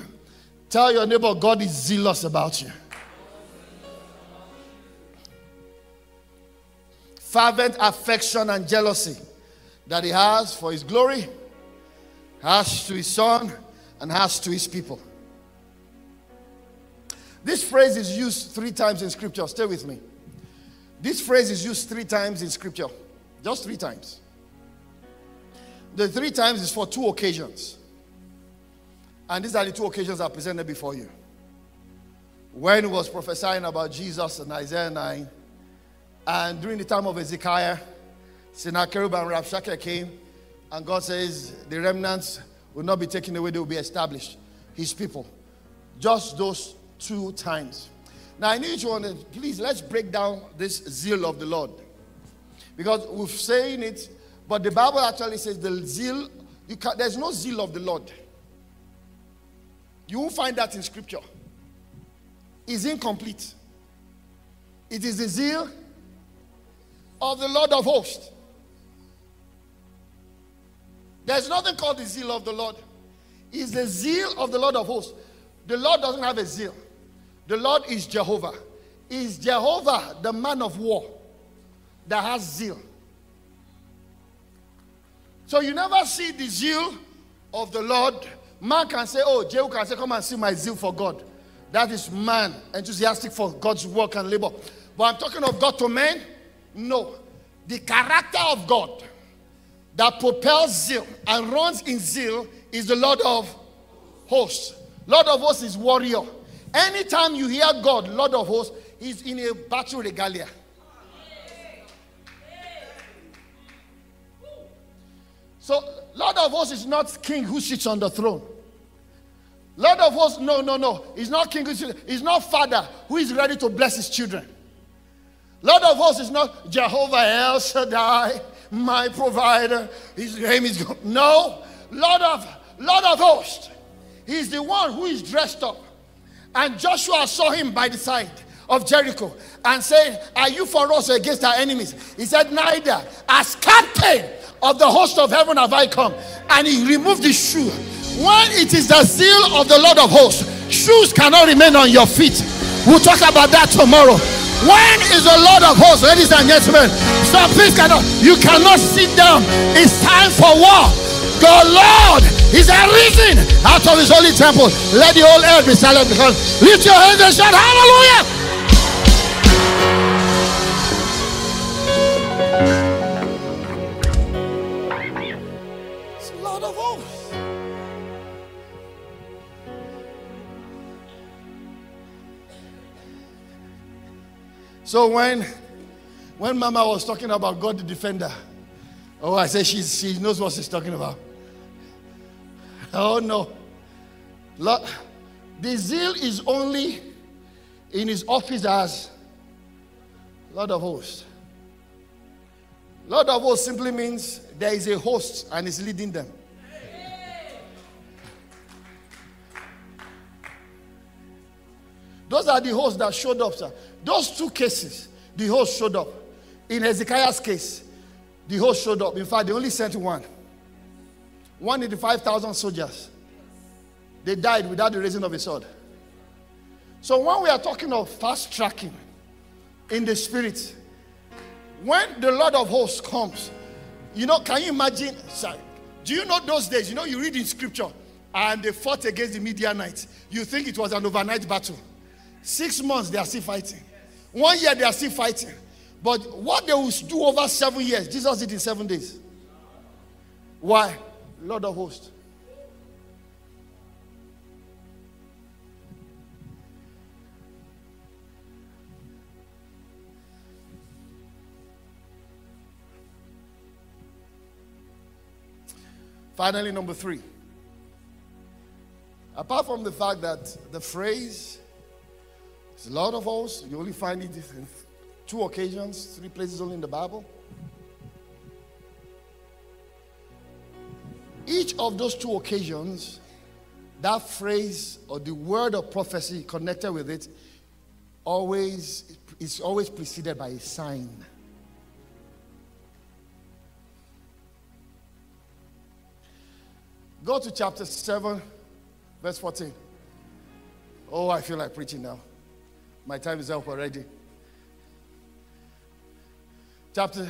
S2: Tell your neighbor, God is zealous about you. Fervent affection and jealousy that he has for his glory has to his son, and has to his people. This phrase is used three times in scripture. Stay with me. This phrase is used three times in scripture. Just three times. The three times is for two occasions. And these are the two occasions I presented before you. When he was prophesying about Jesus in Isaiah 9, and during the time of Hezekiah, Sennacherib and Rabshakeh came, and God says the remnants will not be taken away, they will be established. His people. Just those two times. Now I need you to please let's break down this zeal of the Lord. Because we've saying it, but the Bible actually says the zeal, can, there's no zeal of the Lord. You won't find that in scripture. It's incomplete. It is the zeal of the Lord of hosts. There's nothing called the zeal of the Lord. It's the zeal of the Lord of hosts. The Lord doesn't have a zeal. The Lord is Jehovah. Is Jehovah the man of war that has zeal? So you never see the zeal of the Lord. Man can say, Oh, Jehu can say, Come and see my zeal for God. That is man enthusiastic for God's work and labor. But I'm talking of God to men. No. The character of God that propels zeal and runs in zeal is the Lord of hosts. Lord of hosts is warrior. Anytime you hear God, Lord of hosts, he's in a battle regalia. So, Lord of hosts is not king who sits on the throne. Lord of hosts, no, no, no. He's not king he's not father who is ready to bless his children. Lord of hosts is not Jehovah El Shaddai, my provider. His name is God. No, Lord of Lord of hosts. He's the one who is dressed up. And Joshua saw him by the side of Jericho and said, Are you for us against our enemies? He said, Neither. As captain of the host of heaven have I come. And he removed his shoe. When it is the zeal of the Lord of hosts, shoes cannot remain on your feet. We'll talk about that tomorrow. When is the Lord of hosts, ladies and gentlemen? Some things cannot, you cannot sit down. It's time for war. The Lord is arisen out of his holy temple. Let the whole earth be silent because lift your hands and shout hallelujah. So when when Mama was talking about God the defender, oh, I said she she knows what she's talking about. Oh no. Lord, the zeal is only in his office as Lord of hosts. Lord of hosts simply means there is a host and is leading them. Those are the hosts that showed up, sir. Those two cases, the host showed up. In Hezekiah's case, the host showed up. In fact, they only sent one. One in the 5,000 soldiers. They died without the raising of a sword. So when we are talking of fast tracking in the spirit, when the Lord of hosts comes, you know, can you imagine? Sorry, do you know those days? You know, you read in scripture and they fought against the Midianites. You think it was an overnight battle. Six months they are still fighting. One year they are still fighting. But what they will do over seven years, Jesus did in seven days. Why? Lord of hosts. Finally, number three. Apart from the fact that the phrase is Lord of hosts, you only find it in two occasions, three places only in the Bible. Each of those two occasions, that phrase or the word of prophecy connected with it always is always preceded by a sign. Go to chapter 7, verse 14. Oh, I feel like preaching now. My time is up already. Chapter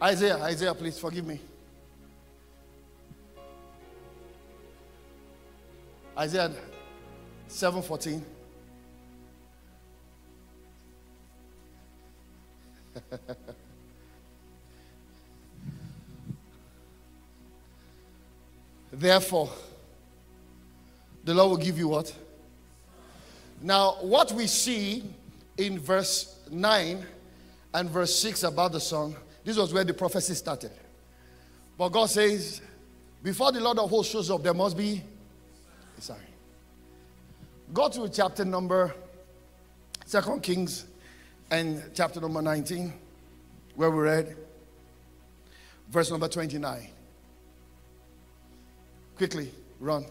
S2: Isaiah, Isaiah, please forgive me. Isaiah 7:14. Therefore, the Lord will give you what? Now, what we see in verse 9 and verse 6 about the song, this was where the prophecy started. But God says, before the Lord of hosts shows up, there must be sign. Go to chapter number, Second Kings, and chapter number 19, where we read verse number 29. Quickly, run.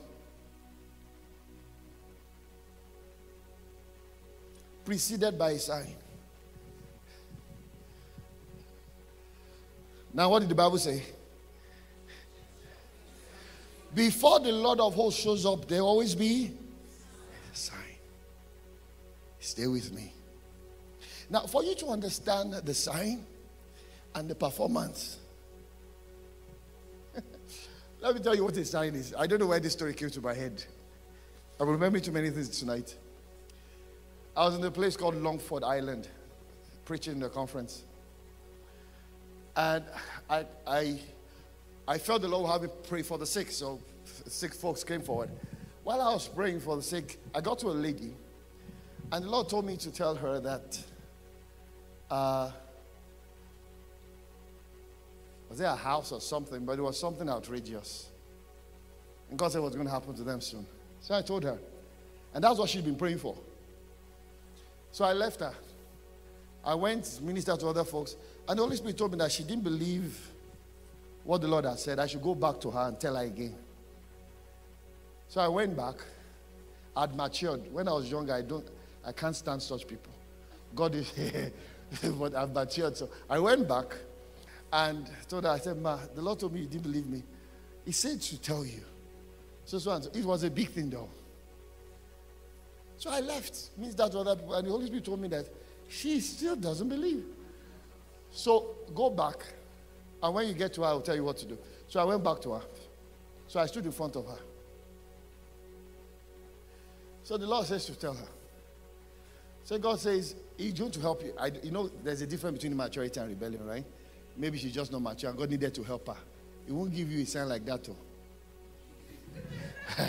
S2: Preceded by a sign. Now, what did the Bible say? Before the Lord of hosts shows up, there always be a sign. Stay with me. Now, for you to understand the sign and the performance, let me tell you what a sign is. I don't know why this story came to my head. I remember too many things tonight. I was in a place called Longford Island, preaching in a conference. And I, I, I felt the Lord have me pray for the sick. So sick folks came forward. While I was praying for the sick, I got to a lady, and the Lord told me to tell her that uh, was there a house or something, but it was something outrageous. And God said what's going to happen to them soon. So I told her. And that's what she'd been praying for. So I left her. I went minister to other folks. And the Holy Spirit told me that she didn't believe what the Lord had said. I should go back to her and tell her again. So I went back. I'd matured. When I was younger, I don't I can't stand such people. God is but I've matured. So I went back and told her, I said, Ma, the Lord told me you didn't believe me. He said to tell you. So, so so. It was a big thing though. So I left. Means that other people, and the Holy Spirit told me that she still doesn't believe. So go back. And when you get to her, I'll tell you what to do. So I went back to her. So I stood in front of her. So the Lord says to tell her. So God says, He's going to help you. I, you know, there's a difference between maturity and rebellion, right? Maybe she's just not mature and God needed to help her. He won't give you a sign like that, too.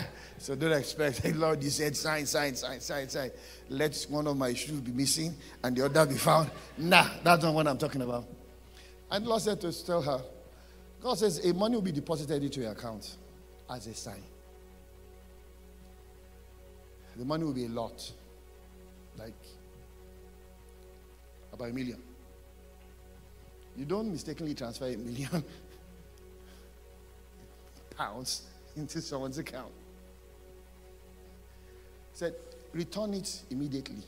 S2: so don't expect, hey, Lord, you said sign, sign, sign, sign, sign. Let one of my shoes be missing and the other be found. Nah, that's not what I'm talking about. And Lord said to tell her, God says, a money will be deposited into your account as a sign. The money will be a lot, like about a million. You don't mistakenly transfer a million pounds into someone's account. Said, return it immediately.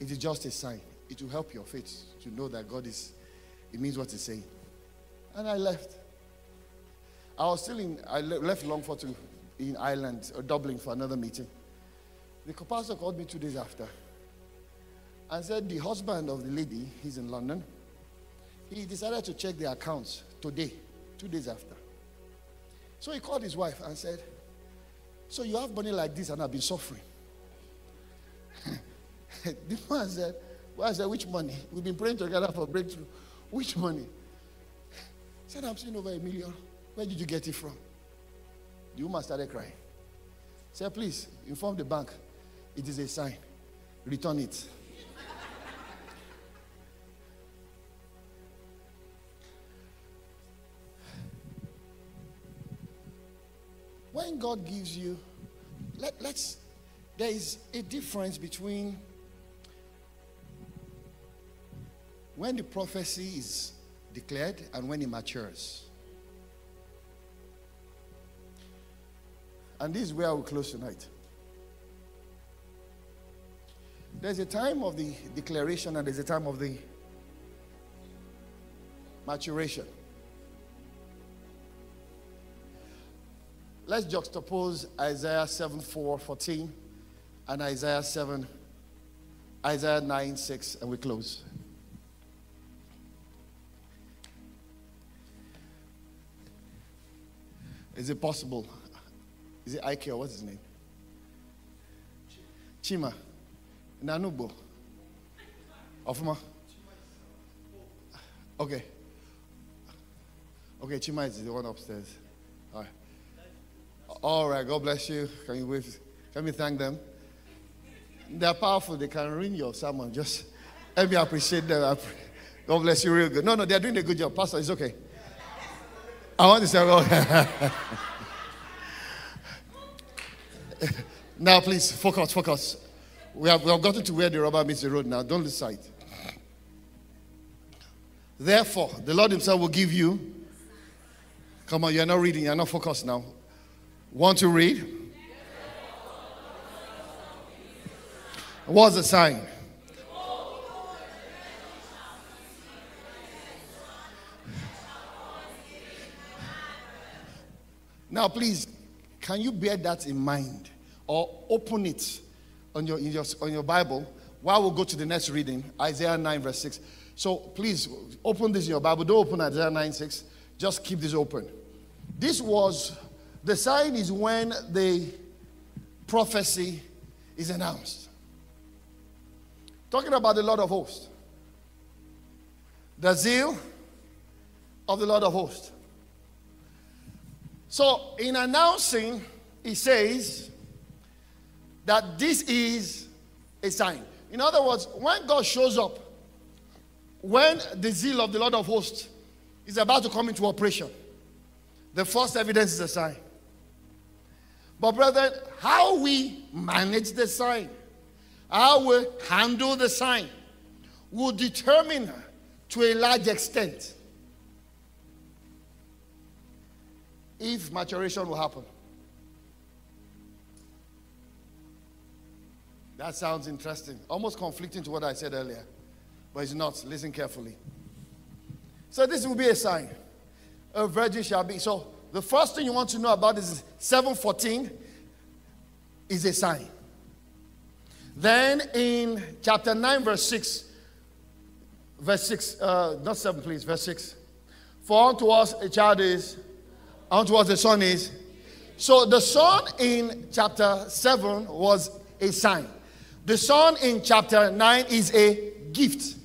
S2: It is just a sign. It will help your faith to know that God is, it means what it's saying. And I left. I was still in, I left Longford to, in Ireland, or Dublin for another meeting. The pastor called me two days after and said the husband of the lady, he's in London, he decided to check the accounts today, two days after. So he called his wife and said, So you have money like this and I've been suffering. the man said, Well, I said, Which money? We've been praying together for breakthrough. Which money? He said, I'm seeing over a million. Where did you get it from? The woman started crying. He said, Please inform the bank. It is a sign. Return it. God gives you, let, let's, there is a difference between when the prophecy is declared and when it matures. And this is where will close tonight. There's a time of the declaration and there's a time of the maturation. Let's juxtapose Isaiah 7 4 14 and Isaiah 7, Isaiah 9 6, and we close. Is it possible? Is it Ike or what's his name? Chima. Nanubo. Ofuma. Okay. Okay, Chima is the one upstairs. All right. God bless you. Can you wave? Can we thank them? They're powerful. They can ring your sermon. Just let me appreciate them. God bless you real good. No, no, they're doing a good job. Pastor, it's okay. I want to say, oh. now, please, focus, focus. We have, we have gotten to where the rubber meets the road now. Don't lose sight. Therefore, the Lord Himself will give you. Come on, you're not reading, you're not focused now. Want to read? What's the sign? Now, please, can you bear that in mind or open it on your, your, on your Bible while we go to the next reading, Isaiah 9, verse 6. So please open this in your Bible. Don't open Isaiah 9, 6. Just keep this open. This was the sign is when the prophecy is announced. Talking about the Lord of hosts. The zeal of the Lord of hosts. So, in announcing, he says that this is a sign. In other words, when God shows up, when the zeal of the Lord of hosts is about to come into operation, the first evidence is a sign. But, brethren, how we manage the sign, how we handle the sign, will determine to a large extent if maturation will happen. That sounds interesting. Almost conflicting to what I said earlier, but it's not. Listen carefully. So, this will be a sign. A virgin shall be. So, the first thing you want to know about is 714 is a sign. Then in chapter 9, verse 6, verse 6, uh, not 7, please, verse 6. For unto us a child is unto what a son is. So the son in chapter 7 was a sign. The son in chapter 9 is a gift.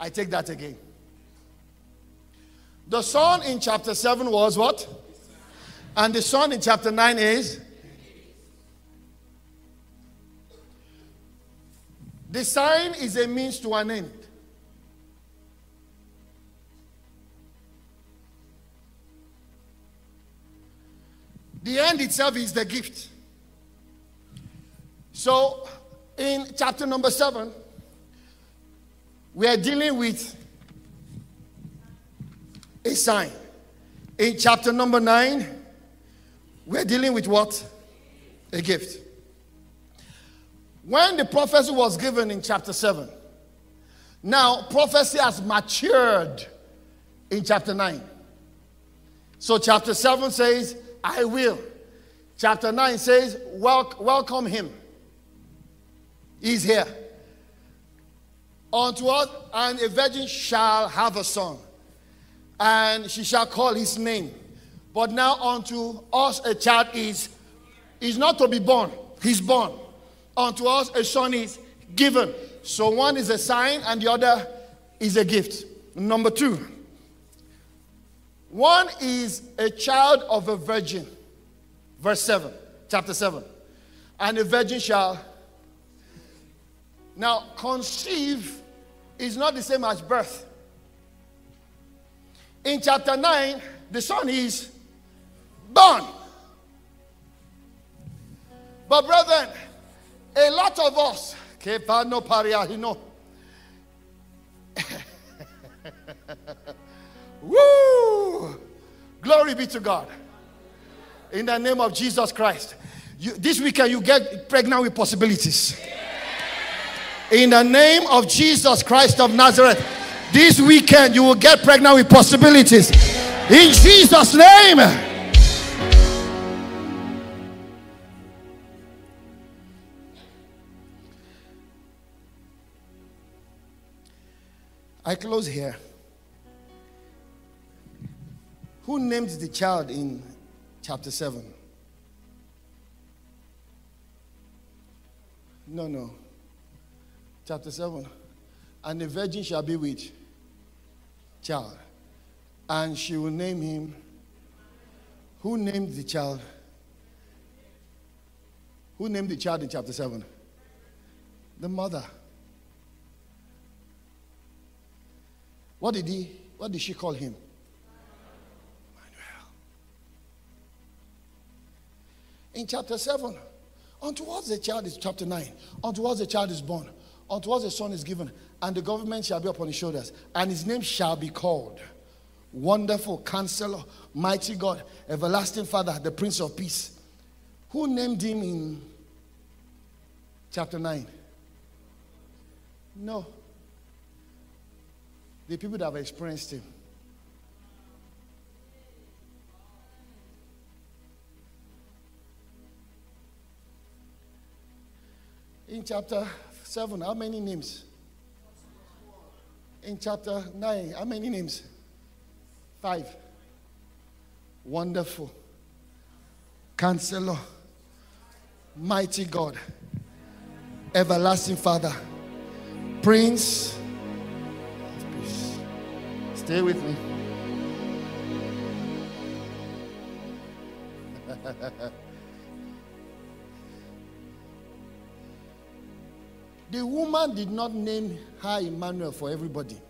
S2: I take that again. The son in chapter 7 was what? And the son in chapter 9 is? The sign is a means to an end. The end itself is the gift. So, in chapter number seven, we are dealing with a sign. In chapter number nine, we are dealing with what? A gift. When the prophecy was given in chapter 7, now prophecy has matured in chapter 9. So, chapter 7 says, I will. Chapter 9 says, Wel- Welcome him. He's here. Unto us, and a virgin shall have a son, and she shall call his name. But now unto us a child is, is not to be born, he's born. Unto us a son is given. So one is a sign, and the other is a gift. Number two, one is a child of a virgin. Verse 7, chapter 7. And a virgin shall. Now, conceive is not the same as birth. In chapter 9, the son is born. But, brethren, a lot of us, Woo! Glory be to God. In the name of Jesus Christ. You, this weekend, you get pregnant with possibilities. In the name of Jesus Christ of Nazareth. This weekend, you will get pregnant with possibilities. In Jesus' name. I close here. Who named the child in chapter 7? No, no. Chapter 7. And the virgin shall be with child. And she will name him. Who named the child? Who named the child in chapter 7? The mother. What did he, what did she call him? Emmanuel. In chapter 7, unto what the child is, chapter 9, unto what the child is born, unto what the son is given, and the government shall be upon his shoulders, and his name shall be called Wonderful Counselor, Mighty God, Everlasting Father, the Prince of Peace. Who named him in chapter 9? No. The people that have experienced him. In chapter 7, how many names? In chapter 9, how many names? Five. Wonderful. Counselor. Mighty God. Everlasting Father. Prince. Stay with me. the woman did not name her Emmanuel for everybody.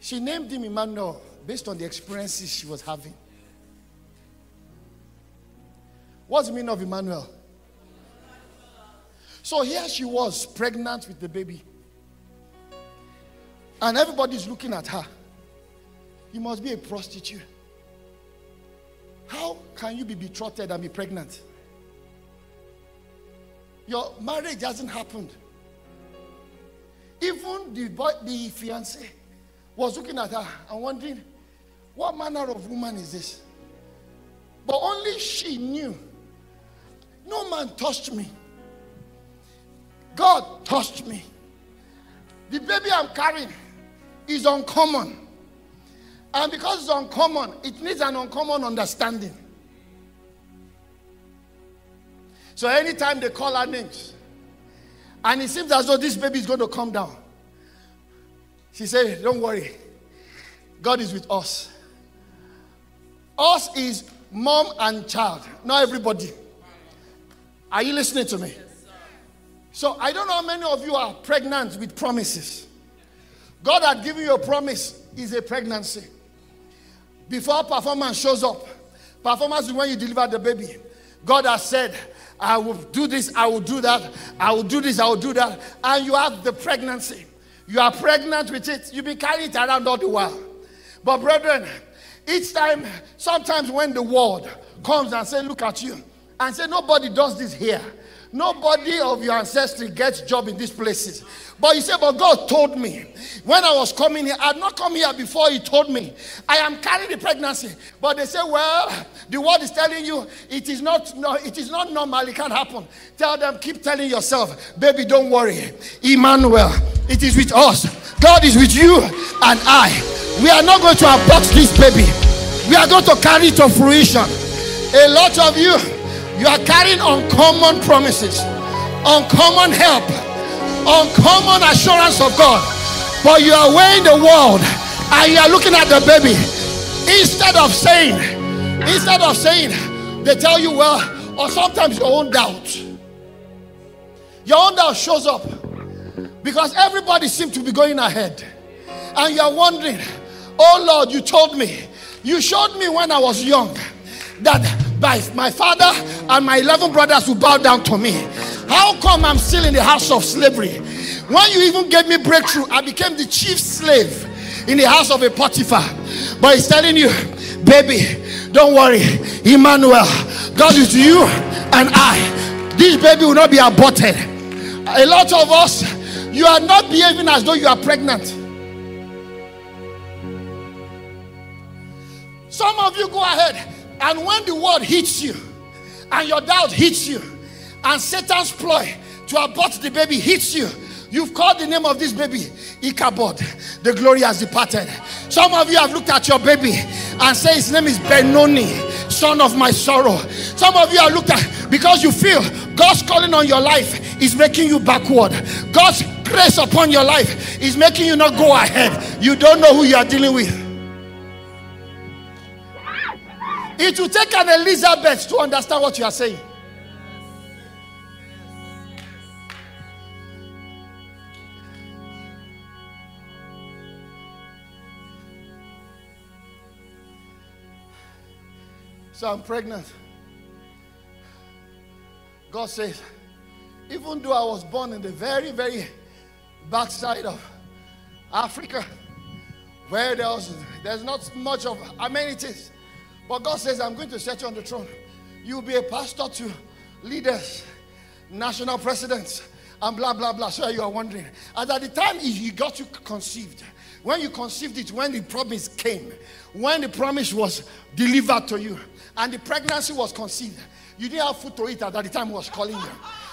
S2: She named him Emmanuel based on the experiences she was having. What's the meaning of Emmanuel? So here she was, pregnant with the baby. And everybody's looking at her. You must be a prostitute. How can you be betrothed and be pregnant? Your marriage hasn't happened. Even the boy, the fiance was looking at her and wondering, what manner of woman is this? But only she knew. No man touched me. God touched me. The baby I'm carrying is uncommon. And because it's uncommon, it needs an uncommon understanding. So anytime they call our names, and it seems as though this baby is going to come down, she said, Don't worry, God is with us. Us is mom and child, not everybody. Are you listening to me? So I don't know how many of you are pregnant with promises. God had given you a promise, is a pregnancy. Before performance shows up, performance is when you deliver the baby. God has said, I will do this, I will do that, I will do this, I will do that. And you have the pregnancy. You are pregnant with it. You be carrying it around all the while. But brethren, each time, sometimes when the world comes and say, look at you, and say, nobody does this here. Nobody of your ancestry gets job in these places. But you say, but God told me when I was coming here, I had not come here before He told me. I am carrying the pregnancy. But they say, well, the word is telling you it is not no, it is not normal, it can't happen. Tell them, keep telling yourself, baby, don't worry. Emmanuel, it is with us. God is with you and I. We are not going to abort this baby. We are going to carry it to fruition. A lot of you, you are carrying uncommon promises, uncommon help uncommon assurance of God. But you are weighing the world and you are looking at the baby. Instead of saying, instead of saying, they tell you, well, or sometimes your own doubt. Your own doubt shows up because everybody seems to be going ahead. And you are wondering, oh Lord, you told me, you showed me when I was young that my, my father and my 11 brothers will bow down to me. How come I'm still in the house of slavery? When you even gave me breakthrough, I became the chief slave in the house of a Potiphar. But he's telling you, baby, don't worry, Emmanuel, God is you and I. This baby will not be aborted. A lot of us, you are not behaving as though you are pregnant. Some of you go ahead and when the word hits you, and your doubt hits you, and Satan's ploy to abort the baby hits you, You've called the name of this baby Ichabod. The glory has departed. Some of you have looked at your baby and say his name is Benoni, son of my sorrow. Some of you have looked at because you feel God's calling on your life is making you backward. God's grace upon your life is making you not go ahead. You don't know who you are dealing with. It will take an Elizabeth to understand what you are saying. So I'm pregnant. God says, even though I was born in the very, very backside of Africa, where there was, there's not much of amenities, but God says, I'm going to set you on the throne. You'll be a pastor to leaders, national presidents, and blah, blah, blah. So you are wondering. And at the time he got you conceived, when you conceived it, when the promise came, when the promise was delivered to you, and the pregnancy was conceived, you didn't have food to eat at the time he was calling you.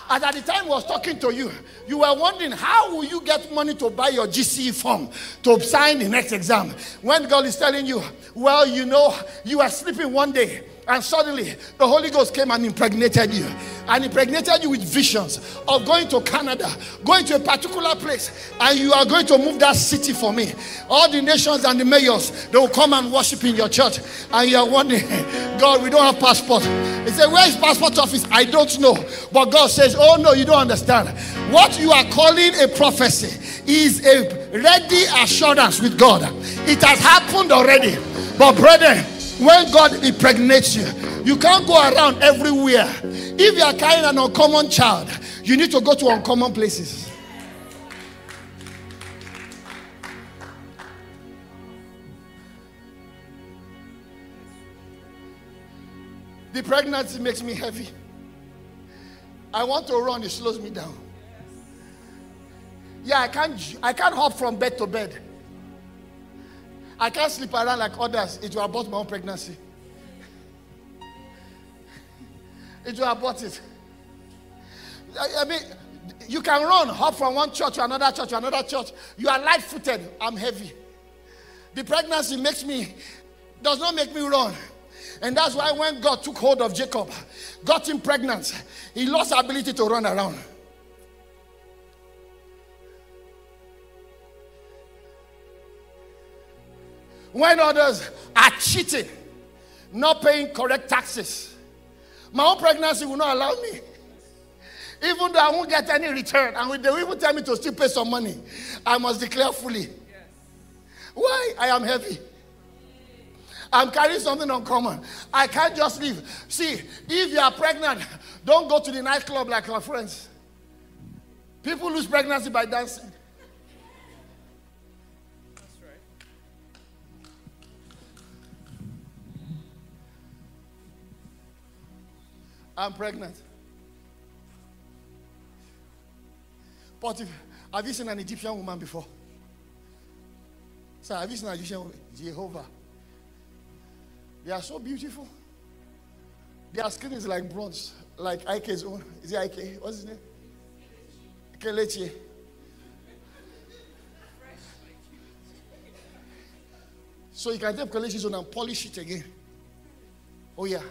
S2: And at the time I was talking to you, you were wondering how will you get money to buy your GCE form to sign the next exam? When God is telling you, well, you know, you are sleeping one day and suddenly the Holy Ghost came and impregnated you. And impregnated you with visions of going to Canada, going to a particular place, and you are going to move that city for me. All the nations and the mayors, they will come and worship in your church. And you are wondering, God, we don't have passport. He said, Where is passport office? I don't know. But God says, Oh no, you don't understand. What you are calling a prophecy is a ready assurance with God. It has happened already. But brother, when God impregnates you, you can't go around everywhere. If you are carrying an uncommon child, you need to go to uncommon places. The pregnancy makes me heavy. I want to run, it slows me down. Yeah, I can't I can't hop from bed to bed. I can't sleep around like others. It will abort my own pregnancy. It will abort it. I, I mean, you can run, hop from one church to another church to another church. You are light footed. I'm heavy. The pregnancy makes me, does not make me run. And that's why when God took hold of Jacob, got him pregnant, he lost ability to run around. When others are cheating, not paying correct taxes, my own pregnancy will not allow me. Even though I won't get any return, and they will even tell me to still pay some money, I must declare fully. Why? I am heavy. I'm carrying something uncommon. I can't just leave. See, if you are pregnant, don't go to the nightclub like our friends. People lose pregnancy by dancing. I'm pregnant. But if, have you seen an Egyptian woman before? Sir, have you seen an Egyptian woman? Jehovah. They are so beautiful. Their skin is like bronze, like Ike's own. Is it Ike? What's his name? Kelechi. So you can take Kelechi's own and polish it again. Oh, yeah.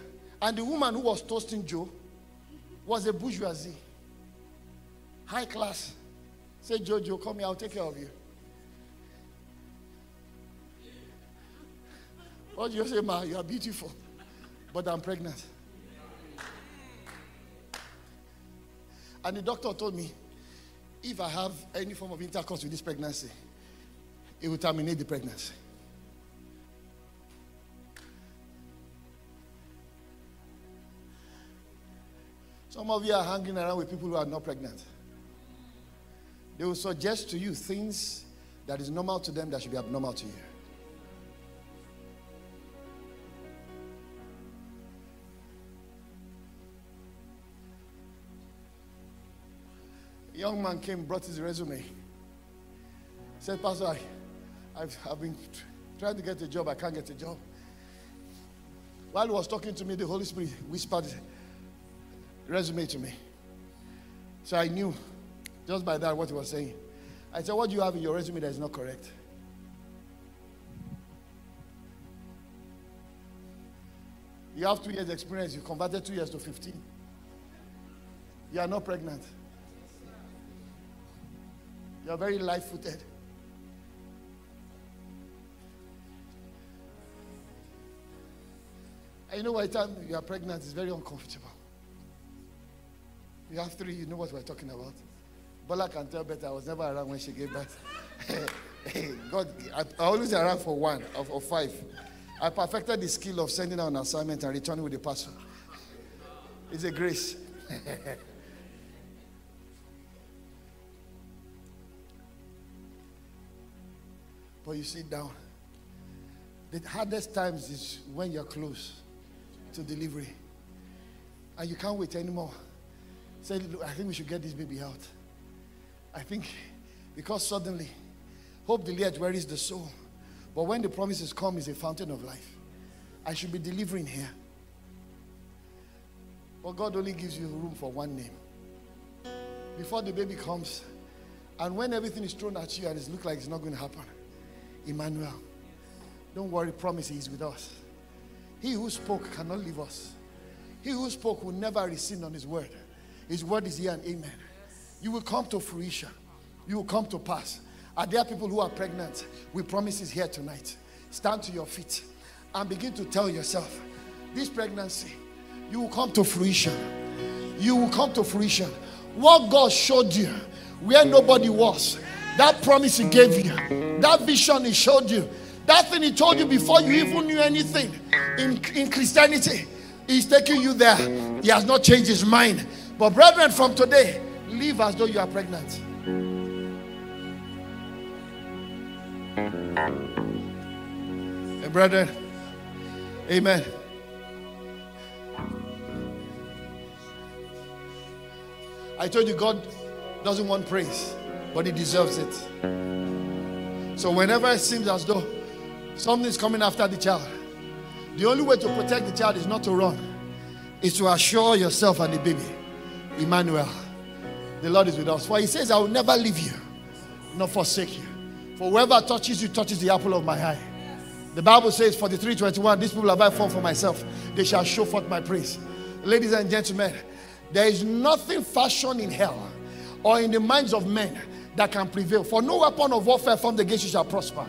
S2: And the woman who was toasting Joe was a bourgeoisie, high class. Say, Jojo, come here, I'll take care of you. Do you say, Ma? You are beautiful, but I'm pregnant. And the doctor told me if I have any form of intercourse with this pregnancy, it will terminate the pregnancy. Some of you are hanging around with people who are not pregnant. They will suggest to you things that is normal to them that should be abnormal to you. A young man came, brought his resume. Said, Pastor, I, I've, I've been trying to get a job, I can't get a job. While he was talking to me, the Holy Spirit whispered, resume to me. So I knew Just by that, what he was saying. I said, What do you have in your resume that is not correct? You have two years experience, you converted two years to 15. You are not pregnant. You are very light footed. And you know, by the time you are pregnant, it's very uncomfortable. You have three, you know what we're talking about. Bola can tell better. I was never around when she gave birth. God, I, I always around for one of, five. I perfected the skill of sending out an assignment and returning with the parcel. It's a grace. but you sit down. The hardest times is when you're close to delivery and you can't wait anymore. Say, I think we should get this baby out. I think because suddenly hope delayed where is the soul. But when the promises come, is a fountain of life. I should be delivering here. But God only gives you room for one name. Before the baby comes, and when everything is thrown at you and it looks like it's not going to happen, Emmanuel, don't worry, promise is with us. He who spoke cannot leave us. He who spoke will never rescind on His word. His word is here and amen. You will come to fruition. You will come to pass. Are there people who are pregnant? We promise is here tonight. Stand to your feet and begin to tell yourself this pregnancy, you will come to fruition. You will come to fruition. What God showed you where nobody was, that promise He gave you, that vision He showed you, that thing He told you before you even knew anything in, in Christianity, He's taking you there. He has not changed His mind. But, brethren, from today, live as though you are pregnant. And brethren, amen. I told you God doesn't want praise, but He deserves it. So whenever it seems as though something's coming after the child, the only way to protect the child is not to run, is to assure yourself and the baby, Emmanuel, the Lord is with us. For He says, I will never leave you, nor forsake you. For whoever touches you touches the apple of my eye. The Bible says, 43:21, these people have I formed for myself, they shall show forth my praise. Ladies and gentlemen, there is nothing fashioned in hell or in the minds of men that can prevail. For no weapon of warfare formed against you shall prosper.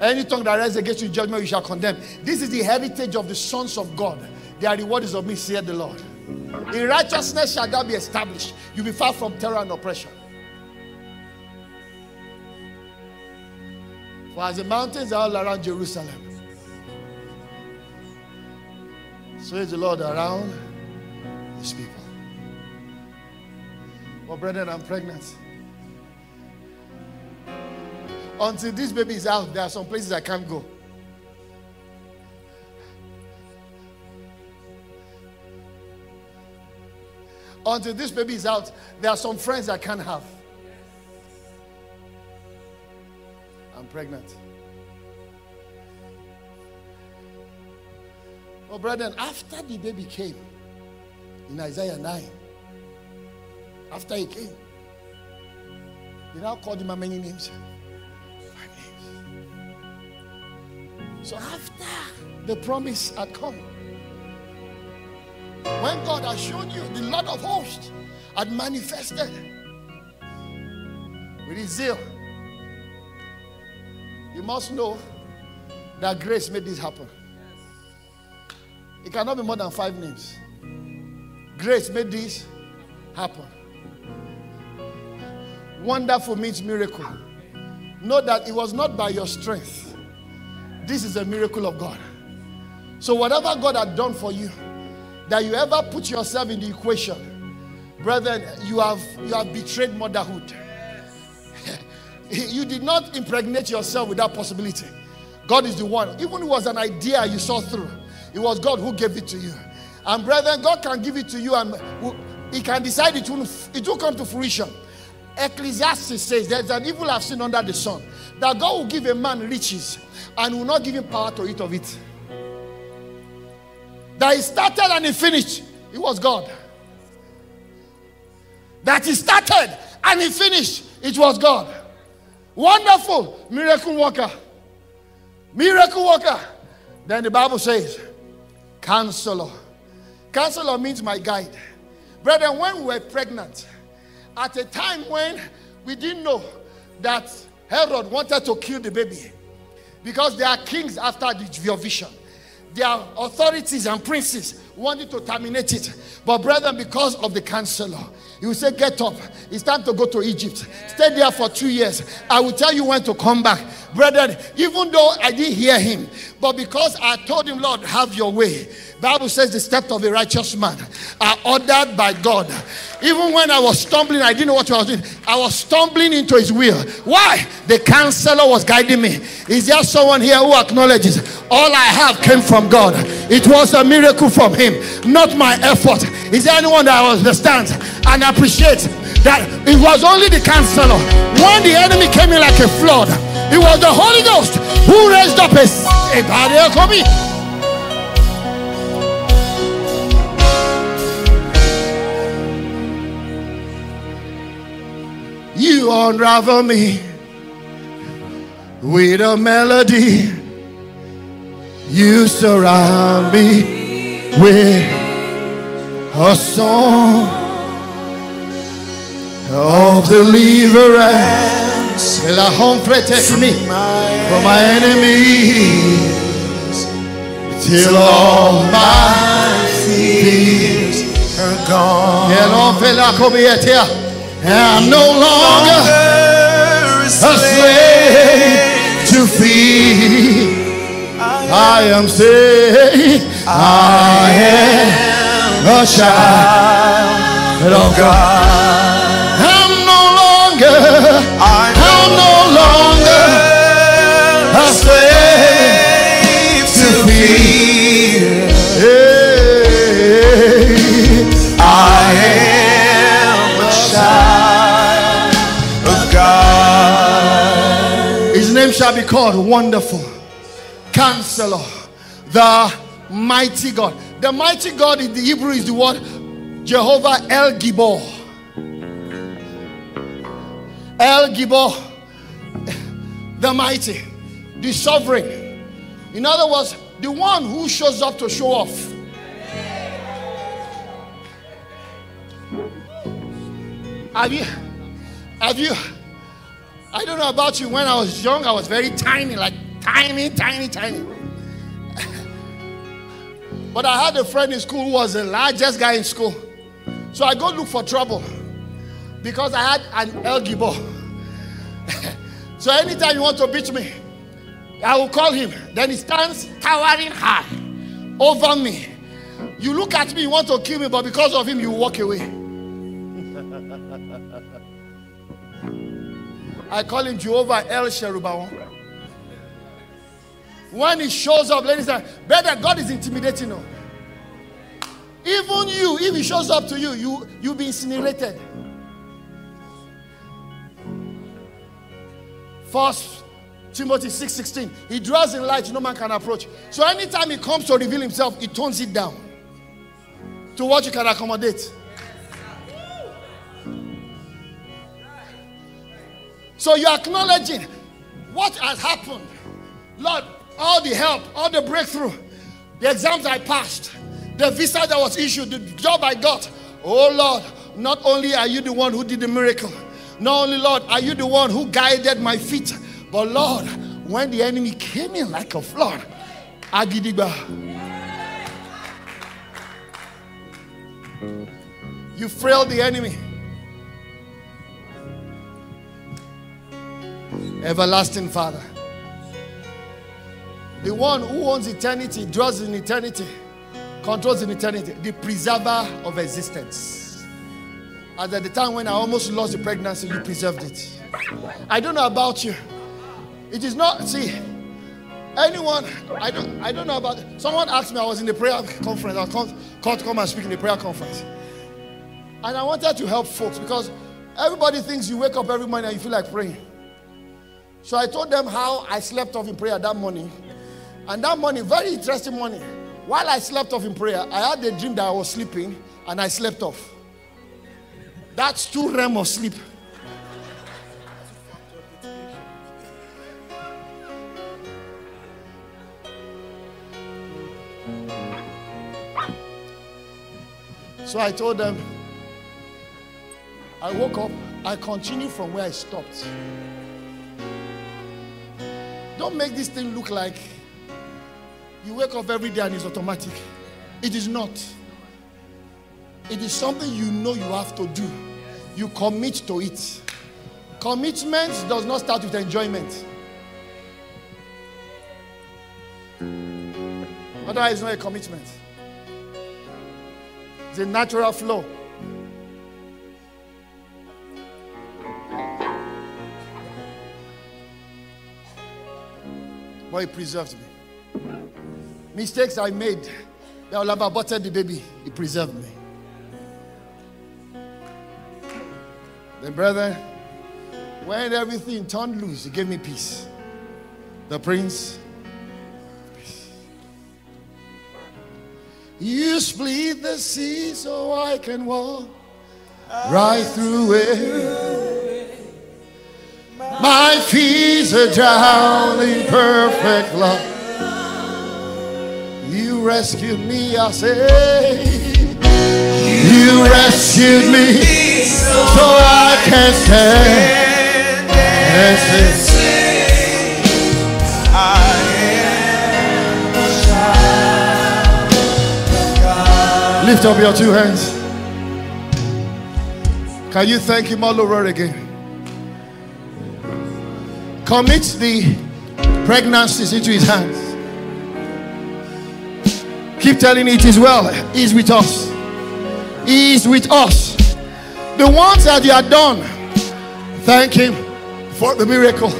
S2: Any tongue that rises against you in judgment, you shall condemn. This is the heritage of the sons of God. Their reward is of me, saith the Lord. In righteousness shall thou be established. You'll be far from terror and oppression. For as the mountains are all around Jerusalem, so is the Lord around his people. Well, brethren, I'm pregnant. Until this baby is out, there are some places I can't go. Until this baby is out, there are some friends I can't have. I'm pregnant. Oh, brethren, after the baby came in Isaiah 9, after he came, they now called him many names? Five names. So after the promise had come, when God has shown you the Lord of hosts had manifested with his zeal, you must know that grace made this happen. It cannot be more than five names. Grace made this happen. Wonderful means miracle. Know that it was not by your strength. This is a miracle of God. So, whatever God had done for you, that you ever put yourself in the equation, brethren, you have you have betrayed motherhood. you did not impregnate yourself with that possibility. God is the one. Even it was an idea you saw through, it was God who gave it to you. And brethren, God can give it to you, and He can decide it will, it will come to fruition. Ecclesiastes says there's an evil I've seen under the sun that God will give a man riches and will not give him power to eat of it. That he started and he finished, it was God. That he started And he finished. It was God. Wonderful miracle worker. Miracle worker. Then the Bible says, Counselor. Counselor means my guide. Brethren, when we were pregnant, at a time when we didn't know that Herod wanted to kill the baby because they are kings after the, your vision. Their authorities and princes wanted to terminate it. But, brethren, because of the counselor, he will say, Get up. It's time to go to Egypt. Stay there for two years. I will tell you when to come back. Brethren, even though I didn't hear him, but because I told him, Lord, have your way. Bible says the steps of a righteous man are ordered by God. Even when I was stumbling, I didn't know what I was doing. I was stumbling into his will. Why? The counselor was guiding me. Is there someone here who acknowledges all I have came from God? It was a miracle from him, not my effort. Is there anyone that understands and appreciates that it was only the counselor? When the enemy came in like a flood, it was the Holy Ghost who raised up a, a barrier for me. You unravel me with a melody. You surround me with a song of deliverance. La home protect me from my enemies till all my fears are gone. I'm no longer a slave to fear. I am saved. I am a child of God. Be called Wonderful. Counselor, the mighty God. The mighty God in the Hebrew is the word Jehovah El Gibor. El Gibor, the mighty, the sovereign. In other words, the one who shows up to show off. Have you, have you, I don't know about you, when I was young, I was very tiny, like tiny, tiny, tiny. but I had a friend in school who was the largest guy in school. So I go look for trouble because I had an elgibo. so anytime you want to beat me, I will call him. Then he stands towering high over me. You look at me, you want to kill me, but because of him, you walk away. I call him Jehovah El Sherubawon. When he shows up, ladies and brother, God is intimidating. No? Even you, if he shows up to you, you you'll be incinerated. First Timothy 6 16. He dwells in light, no man can approach. So anytime he comes to reveal himself, he tones it down to what you can accommodate. So you're acknowledging what has happened. Lord, all the help, all the breakthrough, the exams I passed, the visa that was issued, the job I got. Oh Lord, not only are you the one who did the miracle, not only, Lord, are you the one who guided my feet, but Lord, when the enemy came in like a flood. You frailed the enemy. Everlasting Father. The one who owns eternity, dwells in eternity, controls in eternity, the preserver of existence. As at the time when I almost lost the pregnancy, you preserved it. I don't know about you. It is not, see, anyone, I don't, I don't know about, someone asked me, I was in the prayer conference, I was called to come and speak in the prayer conference. And I wanted to help folks because everybody thinks you wake up every morning and you feel like praying. So I told them how I slept off in prayer that morning. And that morning, very interesting morning. While I slept off in prayer, I had a dream that I was sleeping and I slept off. That's two realm of sleep. So I told them, I woke up, I continued from where I stopped. Don't make this thing look like you wake up every day and it's automatic. It is not. It is something you know you have to do. You commit to it. Commitment does not start with enjoyment. Otherwise, it's not a commitment. It's a natural flow. But he preserved me. Mistakes I made, that will have aborted the baby. He preserved me. Then, brother, when everything turned loose, he gave me peace. The prince. You split the sea so I can walk right through it. My feet are down in perfect love. You rescued me, I say. You rescued me so I can stand and sing. Lift up your two hands. Can you thank him all over again? Commit the pregnancies into his hands. Keep telling it is well. He's with us. He is with us. The ones that you are done, thank him for the miracle.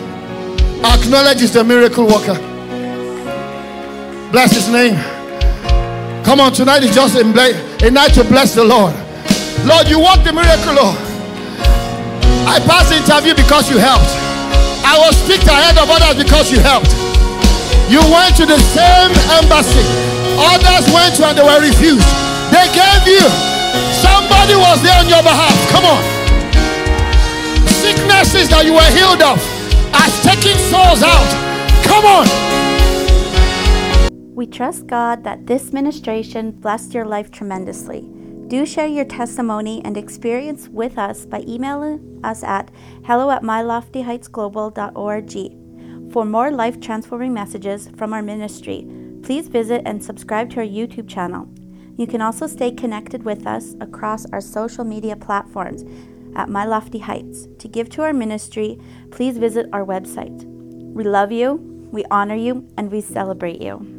S2: Acknowledge he's the miracle worker. Bless his name. Come on, tonight is just a, a night to bless the Lord. Lord, you want the miracle, Lord. I passed the interview because you helped. I was picked ahead of others because you helped. You went to the same embassy. Others went to and they were refused. They gave you. Somebody was there on your behalf. Come on. Sicknesses that you were healed of are taking souls out. Come on.
S3: We trust God that this ministration blessed your life tremendously. Do share your testimony and experience with us by emailing us at hello at myloftyheightsglobal.org. For more life transforming messages from our ministry, please visit and subscribe to our YouTube channel. You can also stay connected with us across our social media platforms at My Lofty Heights. To give to our ministry, please visit our website. We love you, we honor you, and we celebrate you.